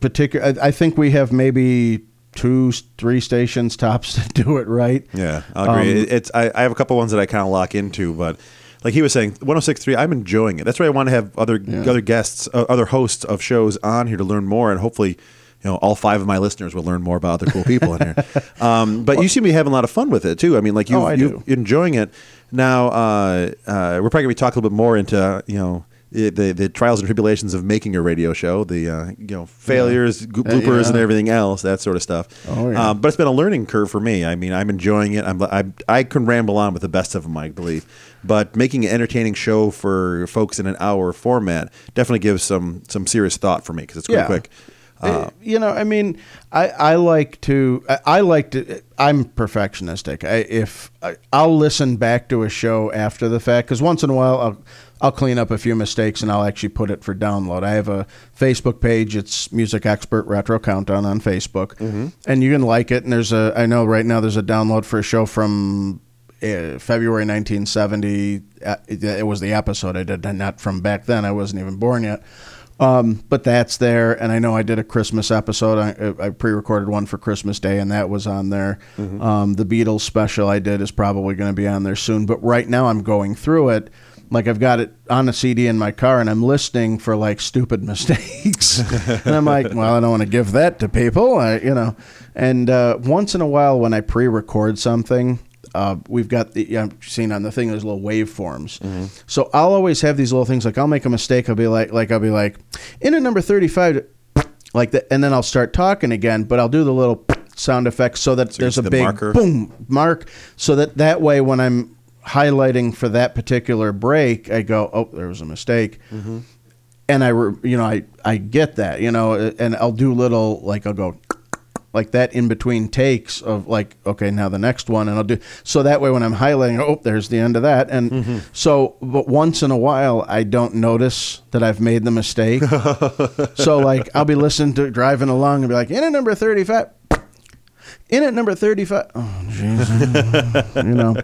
particular. I, I think we have maybe two, three stations tops that do it right. Yeah, I'll agree. Um, it's I, I have a couple ones that I kind of lock into, but like he was saying, 106.3, I'm enjoying it. That's why I want to have other Yeah. other guests, uh, other hosts of shows on here to learn more and hopefully you know, all five of my listeners will learn more about other cool people in here. Um, but you seem to be having a lot of fun with it too. I mean, like you, Oh, you enjoying it. Now, uh, uh, we're probably gonna be talking a little bit more into you know. The, the, trials and tribulations of making a radio show, the uh, you know failures, Uh, bloopers, and everything else, that sort of stuff. Oh, yeah. um, but it's been a learning curve for me. I mean, I'm enjoying it. I'm, I I can ramble on with the best of them, I believe. But making an entertaining show for folks in an hour format definitely gives some some serious thought for me because it's pretty Yeah. quick. Uh, you know, I mean, I, I like to, I, I like to, I'm perfectionistic. I, if I, I'll listen back to a show after the fact, because once in a while I'll, I'll clean up a few mistakes and I'll actually put it for download. I have a Facebook page. It's Music Expert Retro Countdown on Facebook, and you can like it. And there's a, I know right now there's a download for a show from uh, February 1970. Uh, it, it was the episode I did, and not from back then. I wasn't even born yet. Um, but that's there, and I know I did a Christmas episode. I, I pre-recorded one for Christmas Day, and that was on there. Um, the Beatles special I did is probably going to be on there soon. But right now, I'm going through it. Like I've got it on a CD in my car, and I'm listening for like stupid mistakes, and I'm like, well, I don't want to give that to people, I, you know. And uh, once in a while, when I pre-record something, uh, we've got the I've seen on the thing there's little waveforms. So I'll always have these little things like I'll make a mistake. I'll be like like I'll be like in at number thirty five, like that, and then I'll start talking again. But I'll do the little sound effects so that you there's a the big marker? boom mark, so that that way when I'm highlighting for that particular break, I go oh there was a mistake. And I, re- you know, I, I get that, you know, and I'll do little, like, I'll go, like that in between takes of like okay now the next one and I'll do so that way when I'm highlighting oh there's the end of that and mm-hmm. so but once in a while I don't notice that I've made the mistake. So like I'll be listening to driving along and be like in at number 35 in at number 35 oh jeez. You know?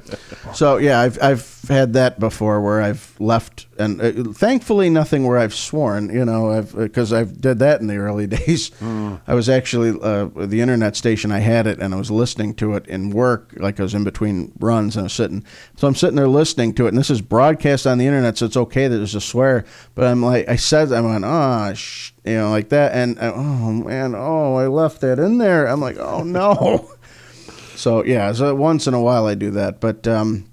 So yeah I've I've had that before where I've left and uh, thankfully nothing where I've sworn you know I've because I've did that in the early days. I was actually uh, the internet station I had it and I was listening to it in work like I was in between runs and I was sitting so I'm sitting there listening to it and this is broadcast on the internet so it's okay that there's a swear but I'm like I said I went ah sh-, you know like that and uh, oh man oh I left that in there. I'm like oh no. So yeah so once in a while I do that but um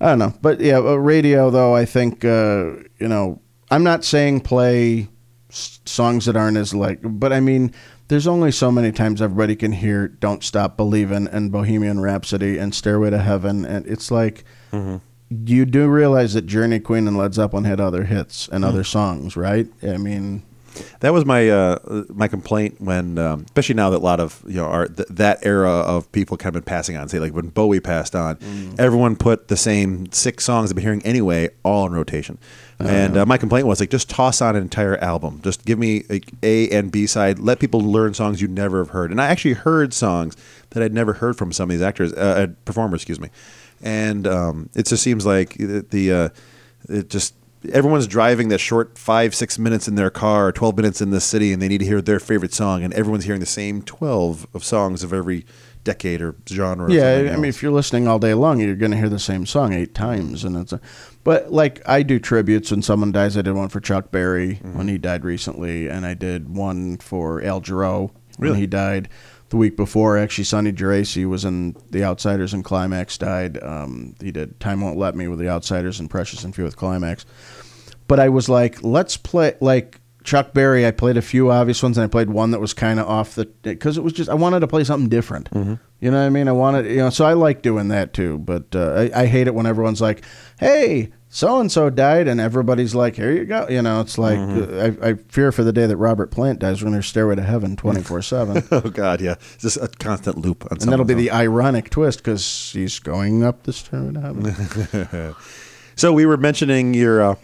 I don't know, but yeah, uh, radio though. I think uh, you know. I'm not saying play s- songs that aren't as like, but I mean, there's only so many times everybody can hear "Don't Stop Believin'" and "Bohemian Rhapsody" and "Stairway to Heaven," and it's like you do realize that Journey, Queen, and Led Zeppelin had other hits and other songs, right? I mean, That was my uh, my complaint when, um, especially now that a lot of you know our, th- that era of people kind of been passing on. Say like when Bowie passed on, everyone put the same six songs they've been hearing anyway all in rotation. And uh, my complaint was like, just toss on an entire album. Just give me like, A and B side. Let people learn songs you never have heard. And I actually heard songs that I'd never heard from some of these actors, uh, uh, performers, excuse me. And um, it just seems like the, the uh, it just everyone's driving that short five six minutes in their car or 12 minutes in the city and they need to hear their favorite song and everyone's hearing the same 12 of songs of every decade or genre yeah, something I mean, if you're listening all day long, you're going to hear the same song eight times, and it's. A, but like I do tributes when someone dies. I did one for Chuck Berry Mm-hmm. when he died recently, and I did one for Al Jarreau when Really? he died the week before. Actually, Sonny Geraci was in The Outsiders, and Climax died. Um, he did Time Won't Let Me with The Outsiders, and Precious and Few with Climax. But I was like, let's play like. Chuck Berry, I played a few obvious ones, and I played one that was kind of off the because it was just I wanted to play something different. Mm-hmm. You know what I mean? I wanted, you know, so I like doing that too. But uh, I, I hate it when everyone's like, "Hey, so and so died," and everybody's like, "Here you go." You know, it's like Mm-hmm. uh, I, I fear for the day that Robert Plant dies when there's Stairway to Heaven 24 7. oh, god yeah it's just a constant loop on and that'll be the ironic twist because he's going up the Stairway to Heaven. so we were mentioning your uh,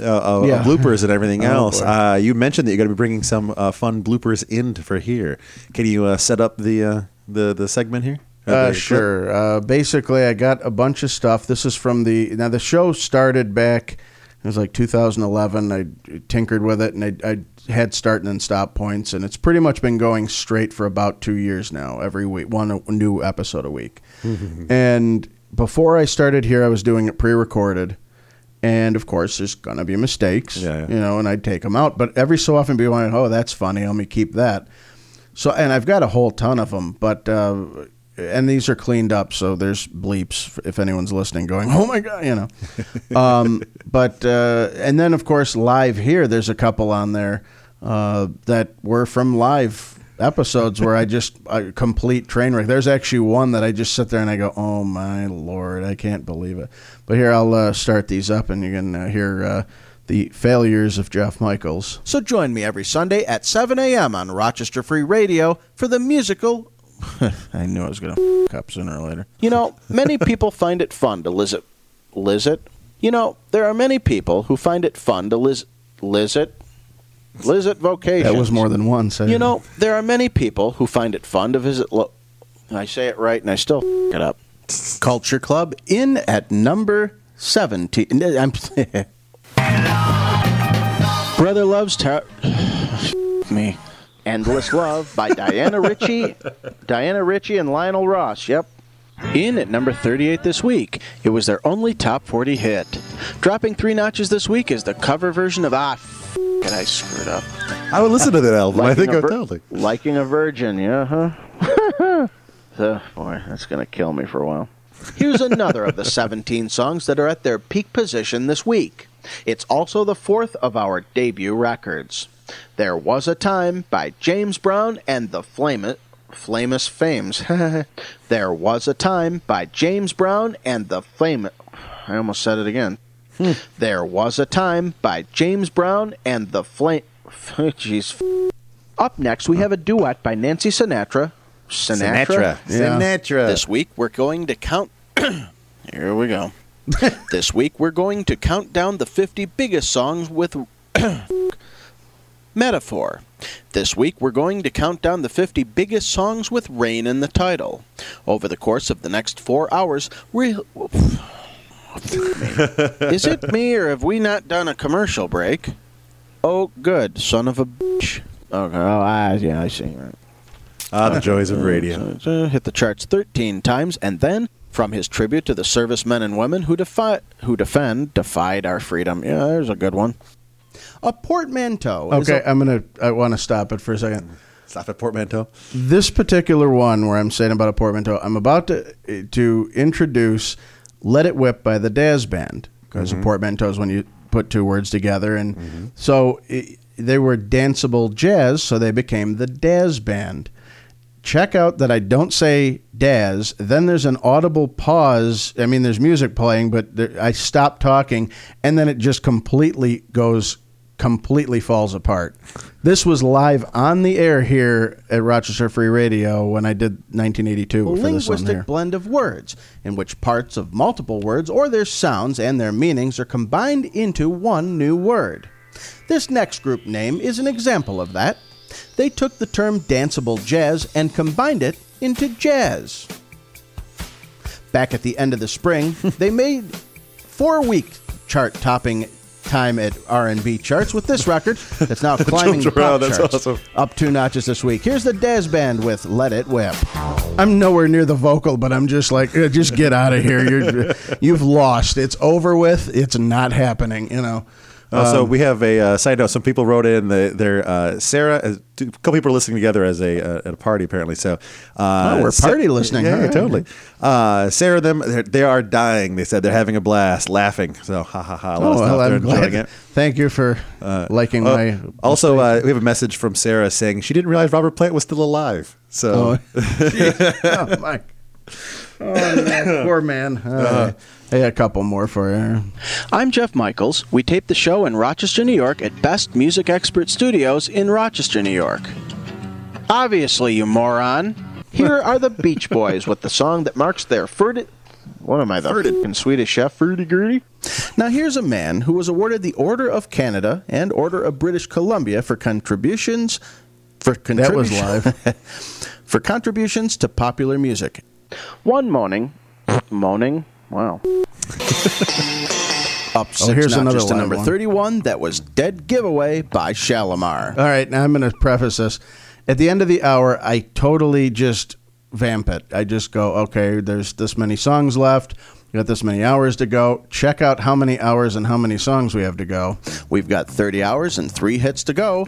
uh, uh, Yeah. bloopers and everything Oh, else uh, you mentioned that you're going to be bringing some uh, fun bloopers in for here can you uh, set up the uh, the the segment here Uh, sure. Uh, basically, I got a bunch of stuff. This is from the now the show started back. It was like 2011. I tinkered with it, and I, I had start and then stop points, and it's pretty much been going straight for about two years now. Every week, one new episode a week. and before I started here, I was doing it pre-recorded. And of course, there's gonna be mistakes, Yeah, yeah. you know, and I'd take them out. But every so often, be like, "Oh, that's funny. Let me keep that." So, and I've got a whole ton of them, but uh, and these are cleaned up, so there's bleeps if anyone's listening, going, "Oh my god," you know. um, but uh, and then of course live here, there's a couple on there uh, that were from live episodes where I just a complete train wreck. There's actually one that I just sit there and I go, "Oh my lord, I can't believe it." But here I'll uh, start these up, and you can uh, hear uh, the failures of Jeff Michaels. So join me every Sunday at 7 a.m. on Rochester Free Radio for the musical. I knew I was going to f up sooner or later. You know, many people find it fun to liz it. Liz it? You know, there are many people who find it fun to liz, liz it. Liz it vocations. That was more than one. So eh? You know, there are many people who find it fun to visit. Lo- I say it right, and I still f- it up. Culture Club in at number seventeen. I'm Brother loves tar- me. Endless Love by Diana Ritchie, Diana Ritchie and Lionel Ross. Yep. In at number 38 this week, it was their only top 40 hit. Dropping three notches this week is the cover version of Ah, f- it, I screwed up. I would listen to that album. I think I vir- totally. Liking a virgin, yeah, huh? so, boy, that's going to kill me for a while. Here's another of the 17 songs that are at their peak position this week. It's also the fourth of our debut records. There Was a Time by James Brown and the Flame- Flamus Fames. there Was a Time by James Brown and the Flame. I almost said it again. Hmm. There Was a Time by James Brown and the Flame. Jeez. Up next, we have a duet by Nancy Sinatra. Sinatra? Sinatra. Sinatra. This week, we're going to count. Here we go. this week, we're going to count down the 50 biggest songs with. Metaphor. This week, we're going to count down the 50 biggest songs with rain in the title. Over the course of the next four hours, we'll. Is it me, or have we not done a commercial break? Oh, good, son of a bitch. Okay, oh, I, yeah, I see. Ah, the joys of radio. Hit the charts 13 times, and then from his tribute to the servicemen and women who defi- who defend defied our freedom. Yeah, there's a good one. A portmanteau. is Okay, a- I'm gonna. I want to stop it for a second. Stop at portmanteau. This particular one, where I'm saying about a portmanteau, I'm about to to introduce "Let It Whip" by the Daz Band because a mm-hmm. portmanteau is when you put two words together, and mm-hmm. so i they were danceable jazz, so they became the Daz Band. Check out that I don't say Daz. Then there's an audible pause. I mean, there's music playing, but there, I stop talking, and then it just completely goes, completely falls apart. This was live on the air here at Rochester Free Radio when I did 1982 a for this one linguistic blend of words in which parts of multiple words or their sounds and their meanings are combined into one new word. This next group name is an example of that. They took the term danceable jazz and combined it into jazz. Back at the end of the spring, they made four-week chart-topping time at R&B charts with this record that's now climbing the Jumped around, pop that's charts awesome. up two notches this week. Here's the Daz Band with "Let It Whip." I'm nowhere near the vocal, but I'm just like, "Uh, just get out of here. You're, you've lost. It's over with. It's not happening. You know. Also, we have a uh, side note. Some people wrote in the, their uh, Sarah. uh, A couple people are listening together as a uh, at a party apparently. So uh, Oh, we're Sa- party listening. Yeah, right. totally. Uh, Sarah, them they're, dying. They said they're having a blast, laughing. So ha ha ha. Let us know Oh, well, they're I'm glad. it. Thank you for liking Uh, my. also, uh, we have a message from Sarah saying she didn't realize Robert Plant was still alive. So oh, Mike. Oh, no, poor man. Uh, I got a couple more for you. I'm Jeff Michaels. We tape the show in Rochester, New York at Best Music Expert Studios in Rochester, New York. Obviously, you moron. Here are the Beach Boys with the song that marks their furti- What am I, the fucking Swedish chef, Fruity Gritty? Now, here's a man who was awarded the Order of Canada and Order of British Columbia for contributions. For That was live. for contributions to popular music. One moaning, moaning, wow. Up six Oh, here's notches another to live number one. 31. That was Dead Giveaway by Shalamar. All right, now I'm going to preface this. At the end of the hour, I totally just vamp it. I just go, okay, there's this many songs left. We got this many hours to go. Check out how many hours and how many songs we have to go. We've got 30 hours and three hits to go.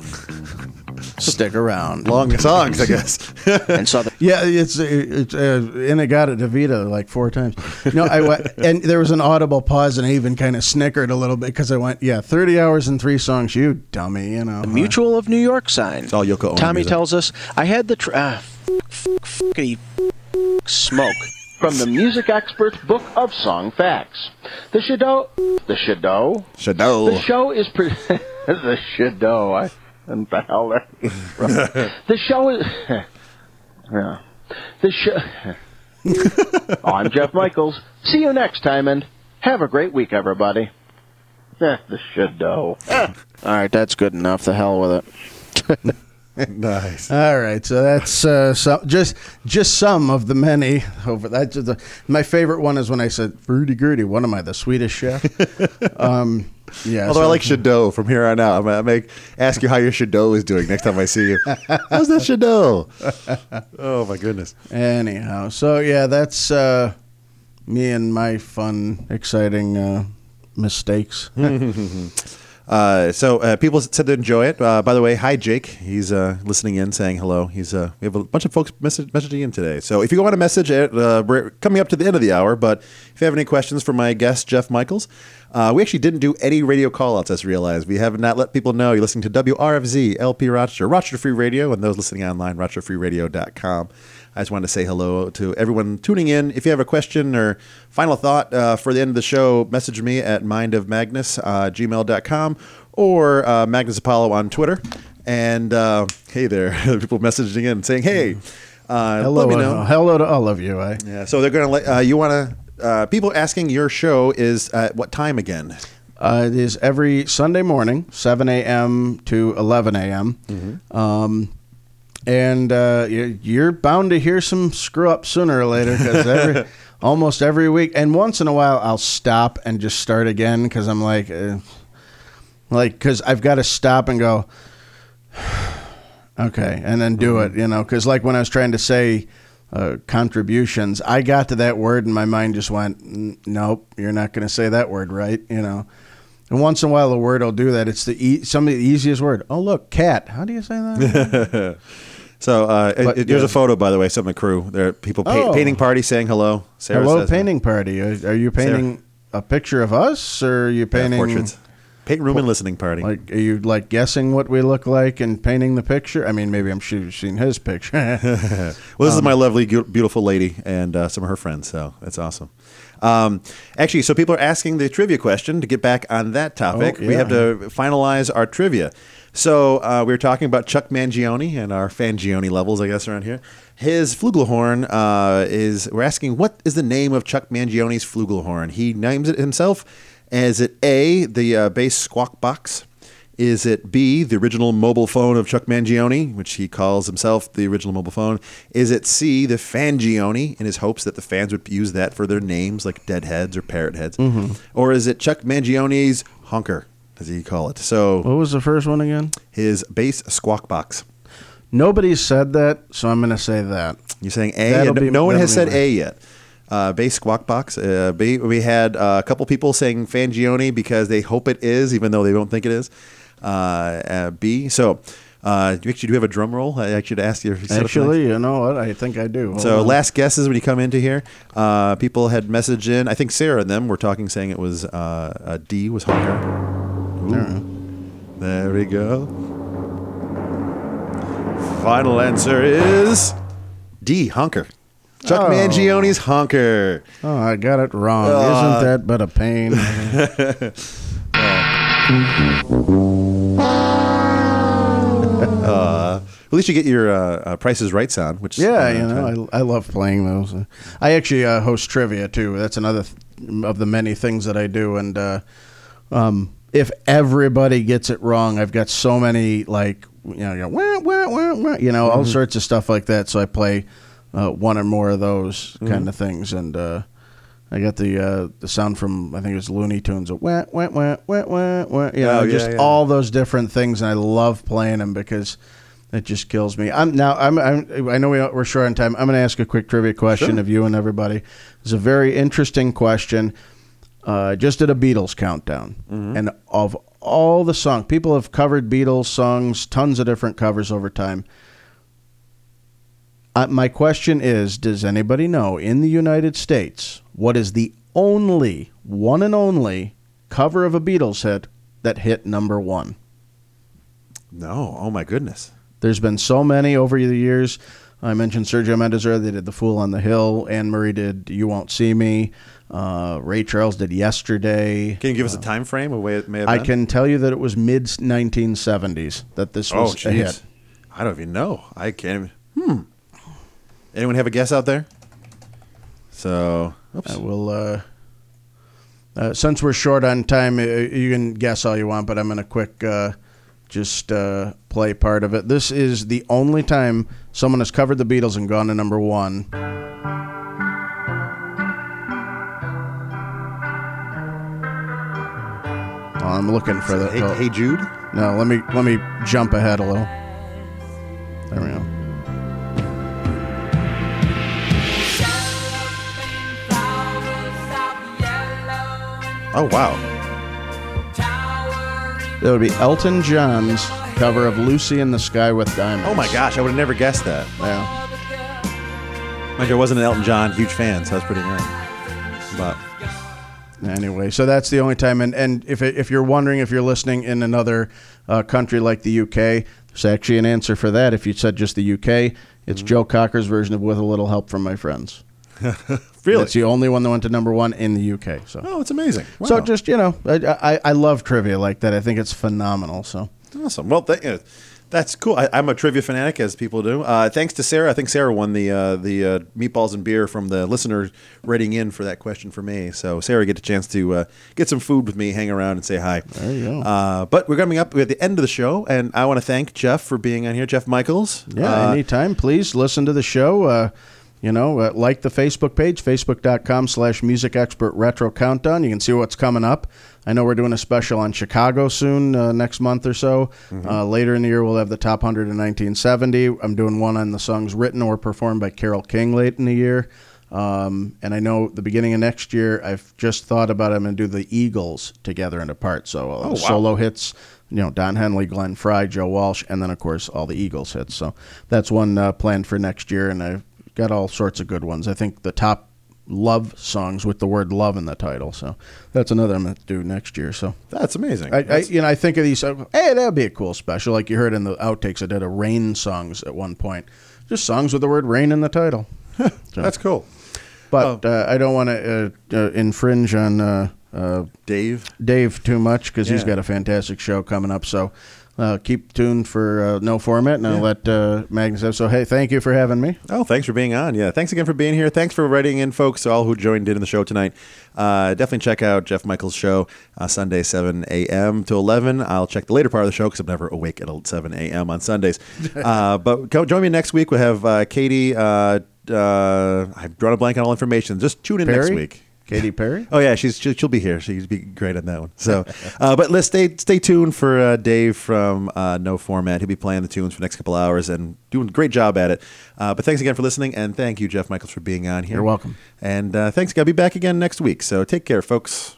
Stick around. Long songs, I guess. and saw the Yeah, it's it's uh, In-A-Gadda-Da-Vida like four times. No, I went, and there was an audible pause, and I even kind of snickered a little bit because I went, "Yeah, thirty hours and three songs, you dummy," you know. the Mutual of New York sign. It's all Yoko Ono Tommy music. tells us, I had the. Tr- f- f- f- smoke. From the music expert's book of song facts. The Shadow. The Shadow. Shadow. The show is pre- the Shadow. I and the hell there. the show is. yeah. The show. I'm Jeff Michaels. See you next time, and have a great week, everybody. Eh, the Shadow. All right, that's good enough. The hell with it. nice. All right, so that's uh, so, just just some of the many over that. just the- my favorite one is when I said "Fruity Gurdy." What am I, the Swedish chef? um, yeah. Although I like Shadow from here on out. I'm gonna make ask you how your Shadow is doing next time I see you. How's that Shadow? Oh my goodness. Anyhow, so yeah, that's uh, me and my fun, exciting uh, mistakes. Uh, so uh, people said they enjoy it. Uh, by the way, hi Jake. He's uh, listening in, saying hello. He's uh, we have a bunch of folks message- messaging in today. So if you want to message uh, we're coming up to the end of the hour. But if you have any questions for my guest Jeff Michaels, we actually didn't do any radio callouts. I just realized we have not let people know you're listening to WRFZ LP Rochester, Rochester Free Radio, and those listening online, RochesterFreeRadio.com. I just wanted to say hello to everyone tuning in. If you have a question or final thought uh, for the end of the show, message me at mindofmagnus, uh, gmail.com, or uh, Magnus Apollo on Twitter. And uh, hey there, people messaging in saying, hey, uh, Hello, let me uh, know. hello to all of you. Eh? Yeah, so they're going to let uh, you want to. Uh, people asking your show is at what time again? Uh, it is every Sunday morning, 7 a.m. to 11 a.m. Um, and uh, you- you're bound to hear some screw up sooner or later because every, almost every week, and once in a while, I'll stop and just start again because I'm like, uh, like because I've got to stop and go, okay, and then do it, you know, because like when I was trying to say. Uh, contributions. I got to that word and my mind just went, "Nope, you're not going to say that word, right?" You know. And once in a while, a word will do that. It's the e- some of the easiest word. Oh, look, cat. How do you say that? So uh, But, it- there's yeah. a photo, by the way, some of the crew. There are people pa- Oh. painting party saying hello. Sarah Hello, painting party. Are, are you painting a picture of us, or are you Yeah, painting portraits. Paint room and listening party. Like, are you like guessing what we look like and painting the picture? I mean, maybe I'm sure you've seen his picture. Well, this is my lovely, beautiful lady and uh, some of her friends, so that's awesome. Um, actually, so people are asking the trivia question to get back on that topic. Oh, We have to finalize our trivia. So uh, we were talking about Chuck Mangione and our Fangione levels, I guess, around here. His flugelhorn uh, is. We're asking what is the name of Chuck Mangione's flugelhorn? He names it himself. Is it A, the uh, bass squawk box? Is it B, the original mobile phone of Chuck Mangione, which he calls himself the original mobile phone? Is it C, the Fangione, in his hopes that the fans would use that for their names, like Deadheads or Parrot Heads? Mm-hmm. Or is it Chuck Mangione's honker, as he call it? So what was the first one again? his bass squawk box. Nobody said that, so I'm going to say that. You're saying A? That'll and be- no one has said be A yet. Uh, bass squawk box. Uh, B, we had uh, a couple people saying Fangione because they hope it is, even though they don't think it is. Uh, uh, B. So, uh, you actually do have a drum roll. I actually asked you if you Actually, you know what? I think I do. Hold So on. last guesses when you come into here, uh, people had messaged in. I think Sarah and them were talking, saying it was uh, D was honker. Ooh. There we go. Final answer is D honker. Chuck Oh. Mangione's honker. Oh, I got it wrong. Uh, Isn't that but a pain? Uh, at least you get your uh, uh, Prices Right sound, which yeah, you know, I, I love playing those. I actually uh, host trivia too. That's another th- of the many things that I do. And uh, um, if everybody gets it wrong, I've got so many like you know, you know, wah, wah, wah, wah, you know all sorts of stuff like that. So I play uh, one or more of those kind of things, and uh, I got the uh, the sound from I think it was Looney Tunes, of wah, wah, wah, wah, wah, wah, you know, Oh, yeah, just yeah. all those different things, and I love playing them because. It just kills me. I'm now. I'm. I'm I know we, we're short on time. I'm going to ask a quick trivia question Sure. of you and everybody. It's a very interesting question. Uh, just did a Beatles countdown, and of all the songs, people have covered Beatles songs, tons of different covers over time. Uh, my question is Does anybody know in the United States what is the only, one and only cover of a Beatles hit that hit number one? No. Oh my goodness. There's been so many over the years. I mentioned Sergio Mendes earlier. They did The Fool on the Hill. Anne Murray did You Won't See Me. Uh, Ray Charles did Yesterday. Can you give us a time frame of way it may have I been? can tell you that it was mid 1970s that this Oh, was a hit. jeez. I don't even know. I can't even. Hmm. Anyone have a guess out there? So, oops. I will. Uh, uh, since we're short on time, uh, you can guess all you want, but I'm going to quick uh, just uh, play part of it. This is the only time someone has covered the Beatles and gone to number one. Oh, I'm looking for the. hey, oh, hey Jude. No, let me let me jump ahead a little. There we go. Oh wow. That would be Elton John's cover of "Lucy in the Sky with Diamonds." Oh my gosh, I would have never guessed that. Yeah. Mind you, I wasn't an Elton John huge fan, so that's pretty great. But Anyway, so that's the only time, and, and if if you're wondering if you're listening in another uh, country like the UK, there's actually an answer for that. If you said just the UK, it's Mm-hmm. Joe Cocker's version of "With a Little Help from My Friends." really, It's the only one that went to number one in the UK. So, oh, it's amazing. Wow. so just you know, I, I I love trivia like that. I think it's phenomenal. So. Awesome. Well, th- uh, that's cool. I, I'm a trivia fanatic, as people do. Uh, thanks to Sarah. I think Sarah won the uh, the uh, meatballs and beer from the listener writing in for that question for me. So Sarah get a chance to uh, get some food with me, hang around, and say hi. There you go. Uh, but we're coming up we're at the end of the show, and I want to thank Jeff for being on here. Jeff Michaels. Yeah, Uh, anytime. Please listen to the show. Uh, you know, uh, like the Facebook page, facebook.com slash music expert retro countdown. You can see what's coming up. I know we're doing a special on Chicago soon, uh, next month or so. Uh, later in the year, we'll have the top 100 in 1970. I'm doing one on the songs written or performed by Carole King late in the year. Um, and I know the beginning of next year, I've just thought about I'm going to do the Eagles together and apart. So uh, wow. solo hits, you know, Don Henley, Glenn Frey, Joe Walsh, and then of course all the Eagles hits. So that's one uh, planned for next year, and I've got all sorts of good ones. I think the top love songs with the word love in the title. So that's another I'm going to do next year. So That's amazing. I, I That's- you know I think of these. uh, Hey, that'd be a cool special. Like you heard in the outtakes, I did a rain songs at one point. Just songs with the word rain in the title. that's cool. But Oh. uh, I don't want to uh, uh, infringe on uh, uh, Dave. Dave too much because he's Yeah. got a fantastic show coming up. So uh, keep tuned for uh, no format, and I'll Yeah. let uh, Magnus have. So hey, thank you for having me. Oh, thanks for being on. Yeah, thanks again for being here. Thanks for writing in, folks, all who joined in the show tonight. Uh, definitely check out Jeff Michaels' show uh, Sunday, 7 a.m. to 11. I'll check the later part of the show because I'm never awake at 7 a.m. on Sundays. uh, but go, join me next week. We'll have uh, Katie. Uh, uh, I've drawn a blank on all information. Just tune in next week. Katy Perry. Oh yeah, she's she'll, she'll be here. She'd be great on that one. So, uh, but let's stay stay tuned for uh, Dave from uh, No Format. He'll be playing the tunes for the next couple hours and doing a great job at it. Uh, but thanks again for listening, and thank you, Jeff Michaels, for being on here. You're welcome. And uh, thanks. I'll be back again next week. So take care, folks.